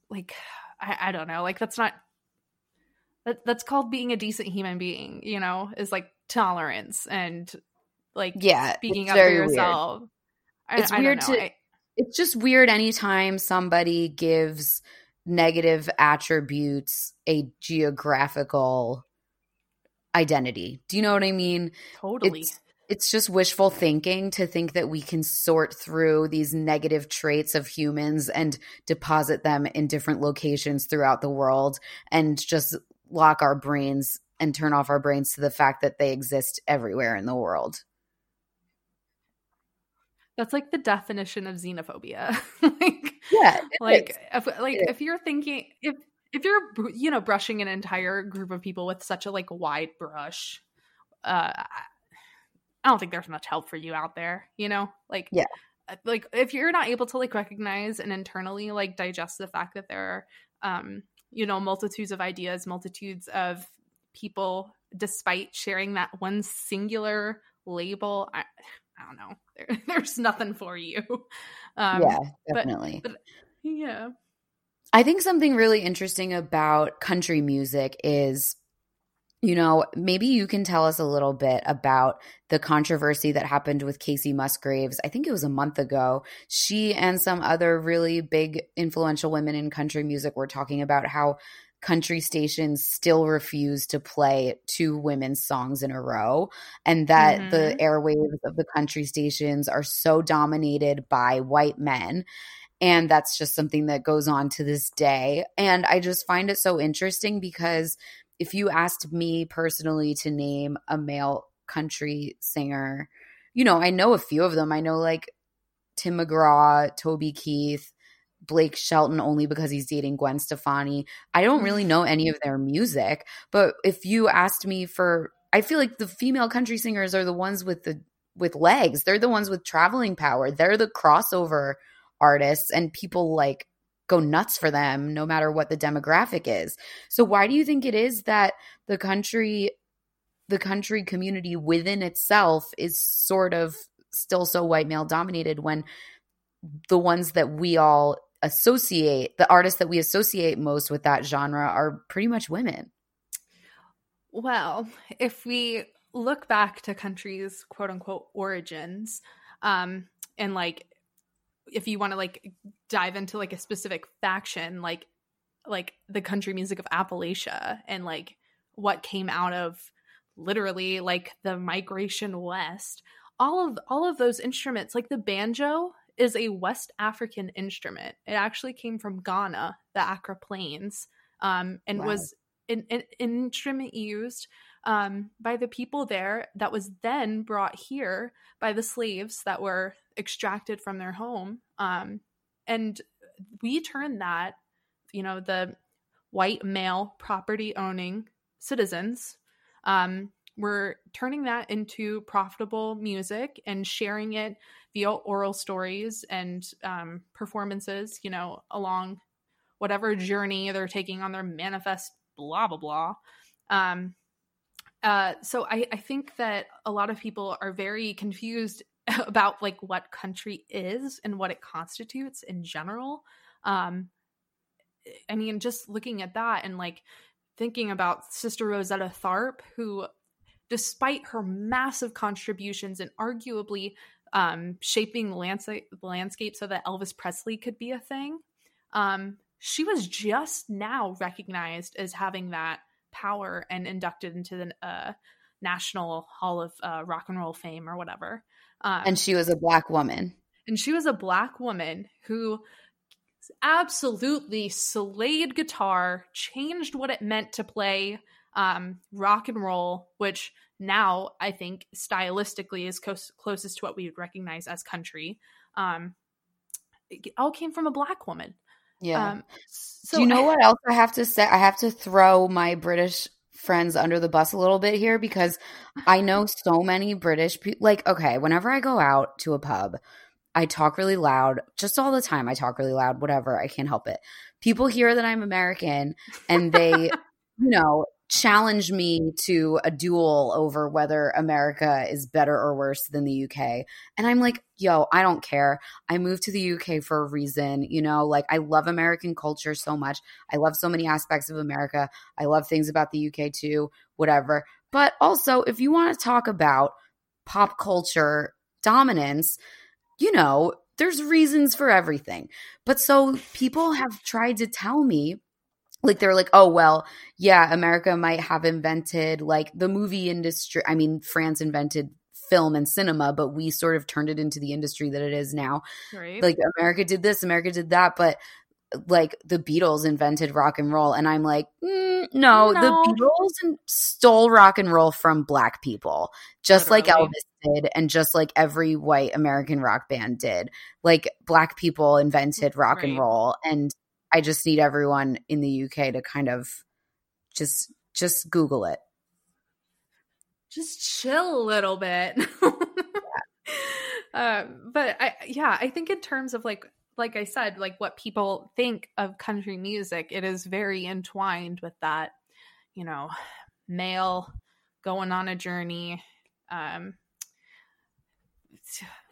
like I, I don't know, like that's not. That, that's called being a decent human being, you know, is like tolerance and like Yeah, speaking up for weird. yourself. I, It's weird know. to- it's just weird anytime somebody gives negative attributes a geographical identity. Do you know what I mean? totally. It's it's just wishful thinking to think that we can sort through these negative traits of humans and deposit them in different locations throughout the world and just lock our brains and turn off our brains to the fact that they exist everywhere in the world. That's like the definition of xenophobia. like, Yeah, like if like if you're thinking if if you're you know brushing an entire group of people with such a like wide brush, uh, I don't think there's much help for you out there. You know, like Yeah. uh, like if you're not able to like recognize and internally like digest the fact that there are um you know multitudes of ideas, multitudes of people, despite sharing that one singular label, I, I don't know. There, there's nothing for you. Um, yeah, but- definitely. but yeah. I think something really interesting about country music is, you know, maybe you can tell us a little bit about the controversy that happened with Kacey Musgraves. I think it was a month ago. She and some other really big, influential women in country music were talking about how country stations still refuse to play two women's songs in a row and that the mm-hmm. airwaves of the country stations are so dominated by white men and that's just something that goes on to this day. And i just find it so interesting because if you asked me personally to name a male country singer you know i know a few of them. I know like tim mcgraw toby keith blake shelton only because he's dating gwen stefani. I don't really know any of their music but if you asked me for i feel like the female country singers are the ones with the with legs. They're the ones with traveling power. They're the crossover artists and people like go nuts for them no matter what the demographic is. So why do you think it is that the country the country community within itself is sort of still so white male dominated when the ones that we all associate the artists that we associate most with that genre are pretty much women. Well, if we look back to countries' quote unquote origins, um, and like if you want to like dive into like a specific faction, like like the country music of Appalachia and like what came out of literally like the migration west, all of all of those instruments, like the banjo is a West African instrument. It actually came from Ghana, the Accra Plains, um, and Wow. was an, an instrument used um, by the people there that was then brought here by the slaves that were extracted from their home. Um, and we turned that, you know, the white male property owning citizens, um, we're turning that into profitable music and sharing it via oral stories and um, performances, you know, along whatever journey they're taking on their manifest, blah, blah, blah. Um, uh, so I, I think that a lot of people are very confused about like what country is and what it constitutes in general. Um, I mean, just looking at that and like thinking about Sister Rosetta Tharpe, who despite her massive contributions and arguably um, shaping the landscape, landscape so that Elvis Presley could be a thing, um, she was just now recognized as having that power and inducted into the uh, National Hall of uh, Rock and Roll Fame or whatever. Um, and she was a black woman. And she was a black woman who absolutely slayed guitar, changed what it meant to play um, rock and roll, which now I think stylistically is close, closest to what we would recognize as country. Um, it all came from a black woman. Yeah. Um, so Do you know I, what else I have to say? I have to throw my British friends under the bus a little bit here because I know so many British people. Like, okay, whenever I go out to a pub, I talk really loud, just all the time. I talk really loud, whatever. I can't help it. People hear that I'm American and they, you know, challenge me to a duel over whether America is better or worse than the UK. And I'm like, yo, I don't care. I moved to the UK for a reason. You know, like I love American culture so much. I love so many aspects of America. I love things about the UK too, whatever. But also, if you want to talk about pop culture dominance, you know, there's reasons for everything. But so people have tried to tell me like they're like, oh well, yeah, America might have invented like the movie industry. I mean, France invented film and cinema, but we sort of turned it into the industry that it is now. Right. Like America did this, America did that, but like the Beatles invented rock and roll, and I'm like, mm, no, no, the Beatles stole rock and roll from black people, just Literally. like Elvis did, and just like every white American rock band did. Like black people invented rock right. and roll, and I just need everyone in the UK to kind of just just Google it. Just chill a little bit. yeah. um, but I yeah, I think in terms of like like I said, like what people think of country music, it is very entwined with that, you know, male going on a journey, um,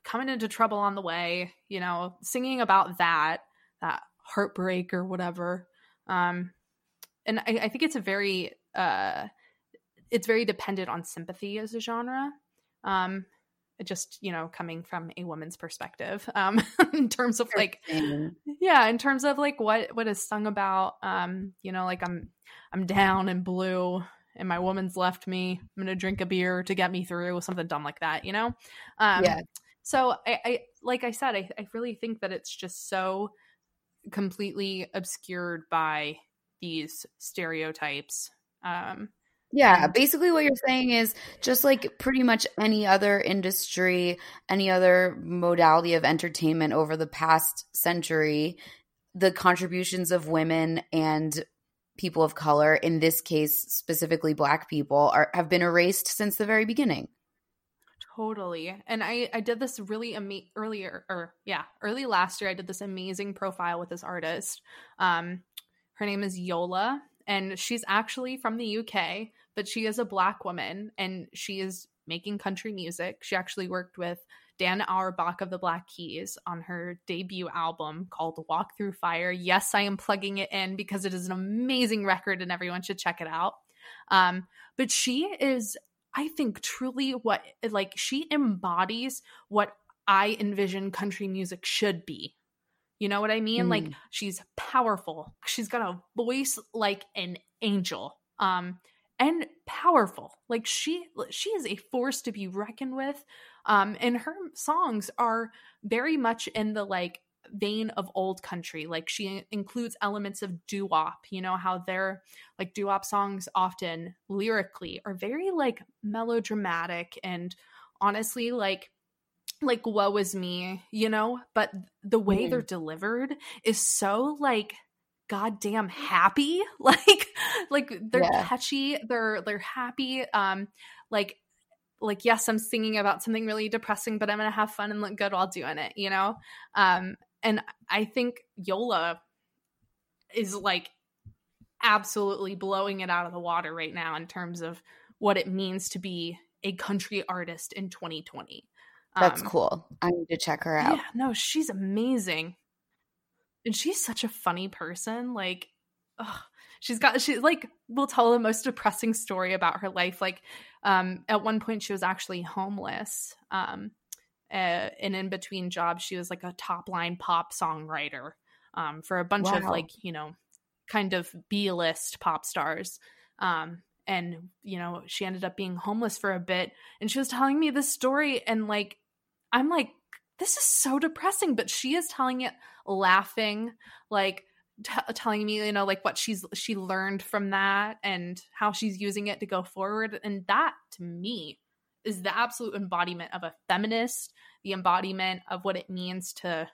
coming into trouble on the way, you know, singing about that, that heartbreak or whatever. Um, and I, I think it's a very uh, it's very dependent on sympathy as a genre. Um, just you know coming from a woman's perspective um in terms of like yeah in terms of like what what is sung about um you know like i'm i'm down and blue and my woman's left me i'm gonna drink a beer to get me through something dumb like that you know um yeah so i i like i said i, I really think that it's just so completely obscured by these stereotypes. Um, yeah, basically what you're saying is just like pretty much any other industry, any other modality of entertainment over the past century, the contributions of women and people of color, in this case specifically black people, are have been erased since the very beginning. Totally. And I I did this really ama- earlier or yeah, early last year I did this amazing profile with this artist. Um her name is Yola and she's actually from the UK, but she is a black woman and she is making country music. She actually worked with Dan Auerbach of the Black Keys on her debut album called Walk Through Fire. Yes, I am plugging it in because it is an amazing record and everyone should check it out. Um, but she is I think truly what like she embodies what I envision country music should be. You know what I mean? Mm. Like she's powerful. She's got a voice like an angel. Um and powerful. Like she she is a force to be reckoned with. Um and her songs are very much in the like vein of old country. Like she includes elements of doo wop, you know, how their like doo wop songs often lyrically are very like melodramatic and honestly like like woe is me, you know, but the way mm. they're delivered is so like goddamn happy. Like like they're yeah. catchy, they're they're happy. Um like like yes i'm singing about something really depressing but i'm gonna have fun and look good while doing it you know um and I think Yola is like absolutely blowing it out of the water right now in terms of what it means to be a country artist in 2020. That's um, cool. I need to check her out. Yeah, no, she's amazing. And she's such a funny person. Like, ugh, she's got she like will tell the most depressing story about her life. Like um, at one point, she was actually homeless. Um, uh, and in between jobs, she was like a top line pop songwriter um, for a bunch wow. of like you know kind of B list pop stars. Um, and you know she ended up being homeless for a bit and she was telling me this story and like i'm like this is so depressing but she is telling it laughing like t- telling me you know like what she's she learned from that and how she's using it to go forward and that to me is the absolute embodiment of a feminist the embodiment of what it means to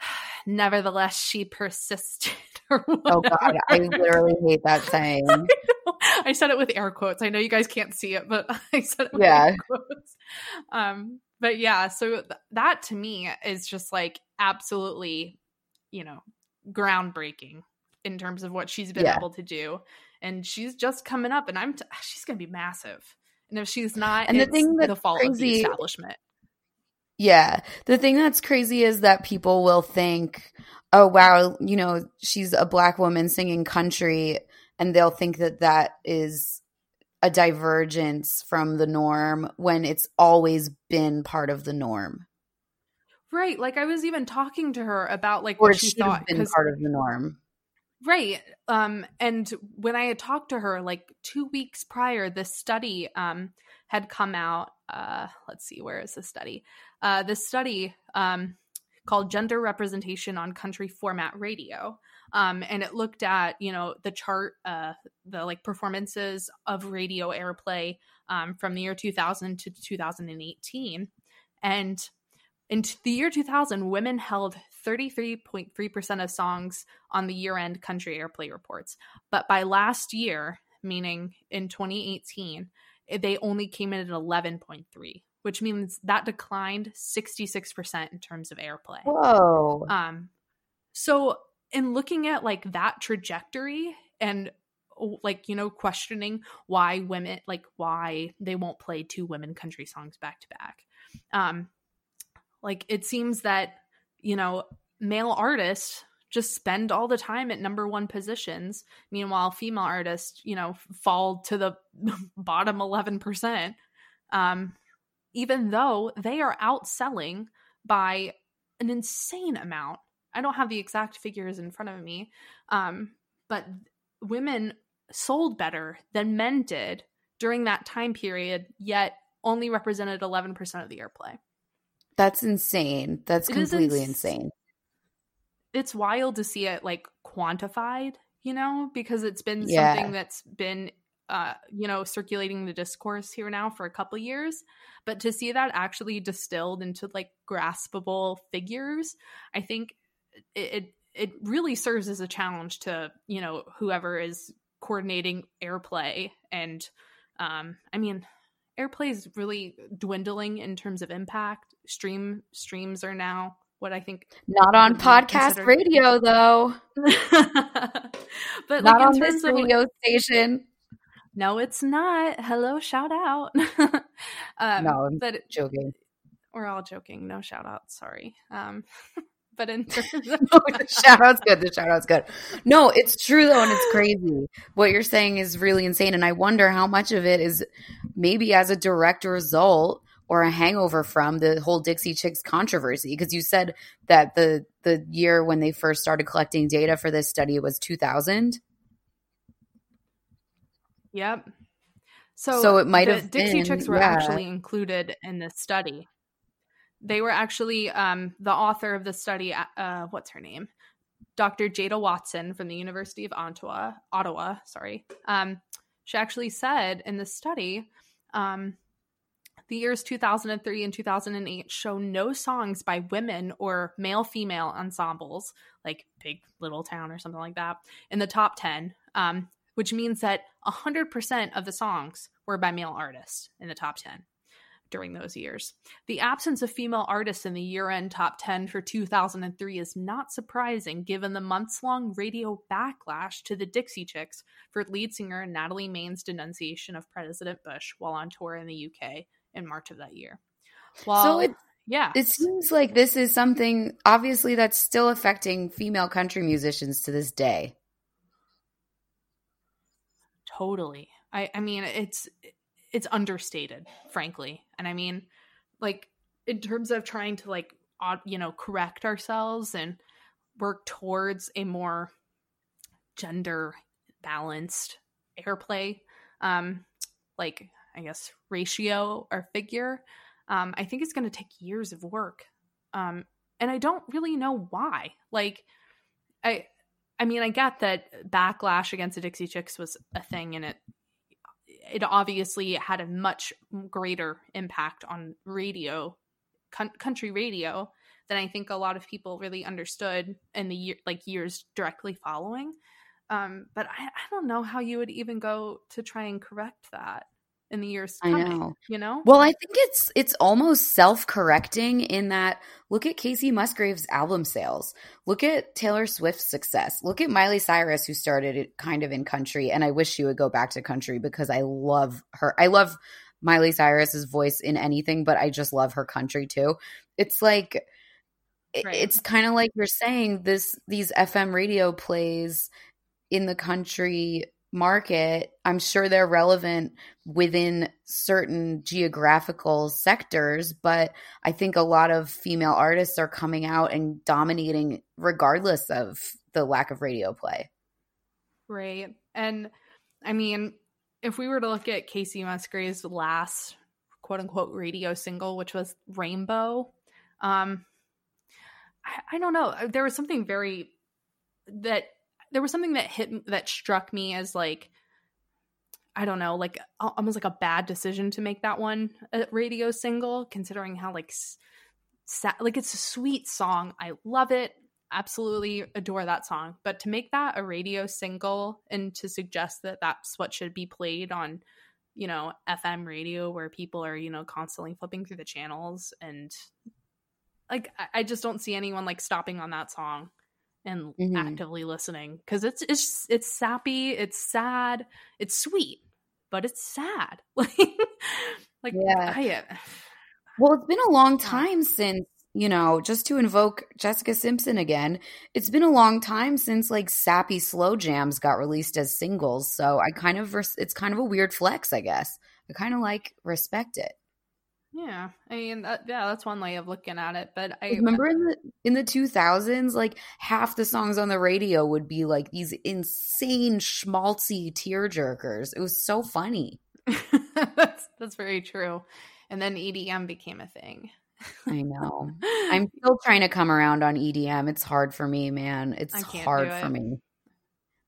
nevertheless she persisted oh god i literally hate that saying I said it with air quotes. I know you guys can't see it, but I said it yeah. Um, but yeah, so th- that to me is just like absolutely, you know, groundbreaking in terms of what she's been yeah. able to do. And she's just coming up, and I'm t- she's to be massive. And if she's not, and the thing that's the fault crazy, of the establishment. Yeah, the thing that's crazy is that people will think, "Oh wow, you know, she's a black woman singing country." and they'll think that that is a divergence from the norm when it's always been part of the norm. Right. Like I was even talking to her about like or what she thought been part of the norm. Right. Um and when I had talked to her like 2 weeks prior this study um had come out uh let's see where is the study? Uh this study um called Gender Representation on Country Format Radio um, and it looked at you know the chart uh, the like performances of radio airplay um, from the year 2000 to 2018 and in the year 2000 women held 33.3% of songs on the year-end country airplay reports but by last year meaning in 2018 they only came in at 11.3 which means that declined 66% in terms of airplay. Whoa. Um so in looking at like that trajectory and like you know questioning why women like why they won't play two women country songs back to back um like it seems that you know male artists just spend all the time at number one positions. Meanwhile female artists you know fall to the bottom 11% um even though they are outselling by an insane amount. I don't have the exact figures in front of me, um, but women sold better than men did during that time period, yet only represented 11% of the airplay. That's insane. That's it completely ins- insane. It's wild to see it like quantified, you know, because it's been yeah. something that's been uh, you know, circulating the discourse here now for a couple years, but to see that actually distilled into like graspable figures, I think it it really serves as a challenge to you know whoever is coordinating airplay and um i mean airplay is really dwindling in terms of impact. Stream streams are now what i think not on podcast radio though. But not like, on this radio station. No it's not. Hello shout out. Um, no i'm but joking. we're all joking. No shout out. Sorry. Um but in terms of the shout out's good. The shout out's good. No, it's true though, and it's crazy. What you're saying is really insane. And I wonder how much of it is maybe as a direct result or a hangover from the whole Dixie Chicks controversy. Because you said that the the year when they first started collecting data for this study was 2000. Yep. So, so it might have Dixie been, Chicks were yeah. actually included in this study they were actually um, the author of the study. Uh, what's her name? Dr. Jada Watson from the University of Ottawa. Ottawa, sorry. Um, she actually said in the study, um, the years 2003 and 2008 show no songs by women or male female ensembles like Big Little Town or something like that in the top 10, um, which means that 100% of the songs were by male artists in the top 10 during those years. The absence of female artists in the year end top 10 for 2003 is not surprising given the months long radio backlash to the Dixie Chicks for lead singer Natalie Maines' denunciation of President Bush while on tour in the UK in March of that year. Well, so it, yeah. It seems like this is something obviously that's still affecting female country musicians to this day. Totally. I I mean it's it's understated, frankly. And I mean like in terms of trying to like you know correct ourselves and work towards a more gender balanced airplay um like i guess ratio or figure um i think it's going to take years of work um and i don't really know why like i i mean i get that backlash against the dixie chicks was a thing and it it obviously had a much greater impact on radio country radio than I think a lot of people really understood in the year like years directly following. Um, but I, I don't know how you would even go to try and correct that in the years coming, I know. You know? Well, I think it's it's almost self-correcting in that look at Kacey Musgraves' album sales. Look at Taylor Swift's success. Look at Miley Cyrus who started it kind of in country and I wish she would go back to country because I love her. I love Miley Cyrus's voice in anything, but I just love her country too. It's like right. it's kind of like you're saying this these FM radio plays in the country market, I'm sure they're relevant within certain geographical sectors, but I think a lot of female artists are coming out and dominating regardless of the lack of radio play. Right. And I mean, if we were to look at Kacey Musgrave's last quote unquote radio single, which was Rainbow, um, I, I don't know. There was something very that there was something that hit that struck me as like I don't know, like almost like a bad decision to make that one a radio single, considering how like sad, like it's a sweet song. I love it, absolutely adore that song. But to make that a radio single and to suggest that that's what should be played on, you know, FM radio where people are you know constantly flipping through the channels and like I just don't see anyone like stopping on that song and mm-hmm. actively listening because it's it's it's sappy, it's sad, it's sweet, but it's sad. like yeah. I, well, it's been a long time since you know, just to invoke Jessica Simpson again, it's been a long time since like sappy slow jams got released as singles. So I kind of, res- it's kind of a weird flex, I guess. I kind of like respect it. Yeah, I mean, that, yeah, that's one way of looking at it. But I remember in the in the two thousands, like half the songs on the radio would be like these insane schmaltzy tear jerkers. It was so funny. that's that's very true. And then EDM became a thing. I know. I'm still trying to come around on EDM. It's hard for me, man. It's hard do for me.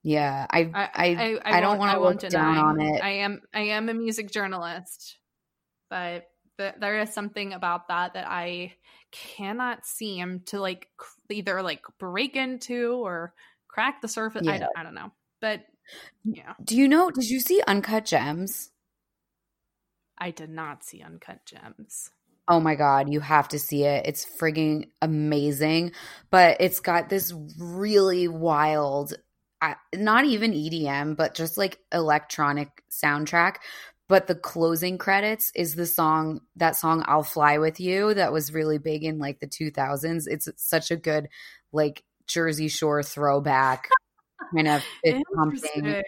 Yeah, I I I, I, I don't want to look down on it. I am I am a music journalist, but there is something about that that I cannot seem to like either like break into or crack the surface. Yeah. I, don't, I don't know, but yeah. Do you know? Did you see Uncut Gems? I did not see Uncut Gems. Oh my god, you have to see it. It's frigging amazing, but it's got this really wild not even EDM, but just like electronic soundtrack but the closing credits is the song that song I'll fly with you that was really big in like the 2000s it's such a good like Jersey Shore throwback kind of pumping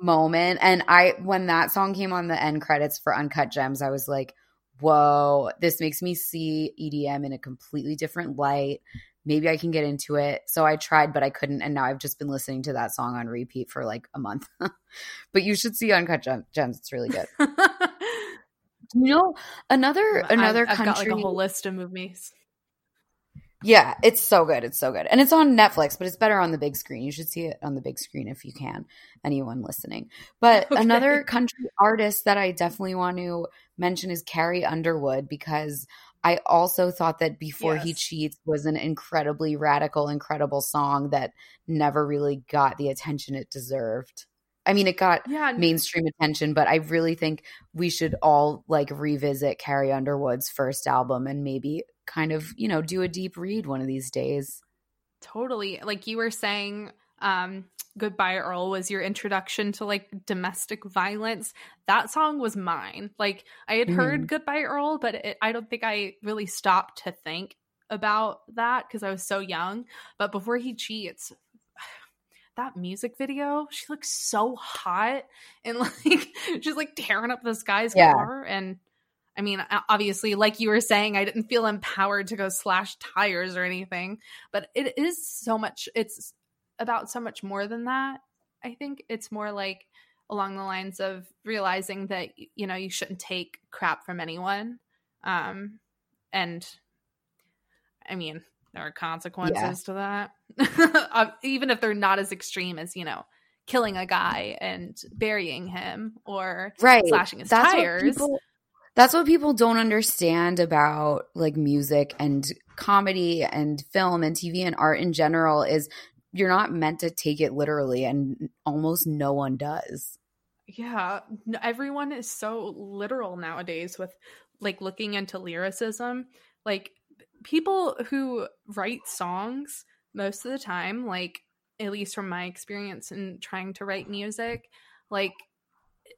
moment. And I when that song came on the end credits for Uncut Gems I was like whoa this makes me see EDM in a completely different light maybe I can get into it. So I tried, but I couldn't. And now I've just been listening to that song on repeat for like a month. but you should see Uncut Gems. It's really good. you know, another another I've, I've country. got like a whole list of movies. Yeah, it's so good. It's so good. And it's on Netflix, but it's better on the big screen. You should see it on the big screen if you can, anyone listening. But okay. another country artist that I definitely want to mention is Carrie Underwood because I also thought that Before yes. He Cheats was an incredibly radical, incredible song that never really got the attention it deserved. I mean, it got yeah. mainstream attention, but I really think we should all like revisit Carrie Underwood's first album and maybe kind of, you know, do a deep read one of these days. Totally. Like you were saying, um, Goodbye Earl was your introduction to like domestic violence. That song was mine. Like I had mm-hmm. heard Goodbye Earl, but it, I don't think I really stopped to think about that because I was so young. But before he cheats, that music video, she looks so hot and like she's like tearing up this guy's Yeah. car. And I mean, obviously, like you were saying, I didn't feel empowered to go slash tires or anything, but it is so much, it's about so much more than that. I think it's more like along the lines of realizing that, you know, you shouldn't take crap from anyone. Um, and I mean, there are consequences to that, even if they're not as extreme as you know, killing a guy and burying him or right slashing his that's tires. What people, that's what people don't understand about like music and comedy and film and tv and art in general is you're not meant to take it literally and almost no one does Yeah, everyone is so literal nowadays with like looking into lyricism. Like people who write songs most of the time, like at least from my experience in trying to write music, like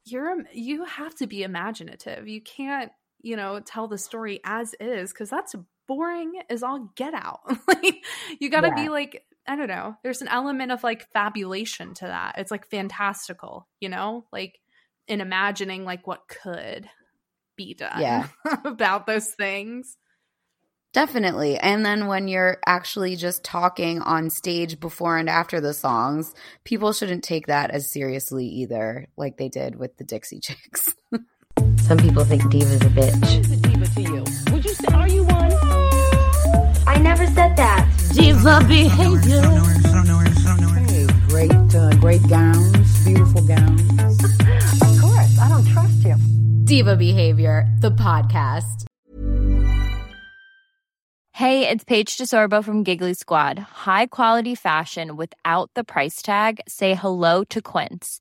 you're you have to be imaginative. You can't, you know, tell the story as is cuz that's boring as all get out. like you got to Yeah. be like I don't know. There's an element of like fabulation to that. It's like fantastical, you know? Like in imagining like what could be done Yeah. about those things. Definitely. And then when you're actually just talking on stage before and after the songs, people shouldn't take that as seriously either, like they did with the Dixie Chicks. Some people think Diva's a bitch. Who's a diva to you? Would you say, are you one? I never said that. Diva behavior. Hey, great, uh, great gowns, beautiful gowns. Of course, I don't trust you. Diva Behavior, the podcast. Hey, it's Paige DeSorbo from Giggly Squad. High quality fashion without the price tag. Say hello to Quince.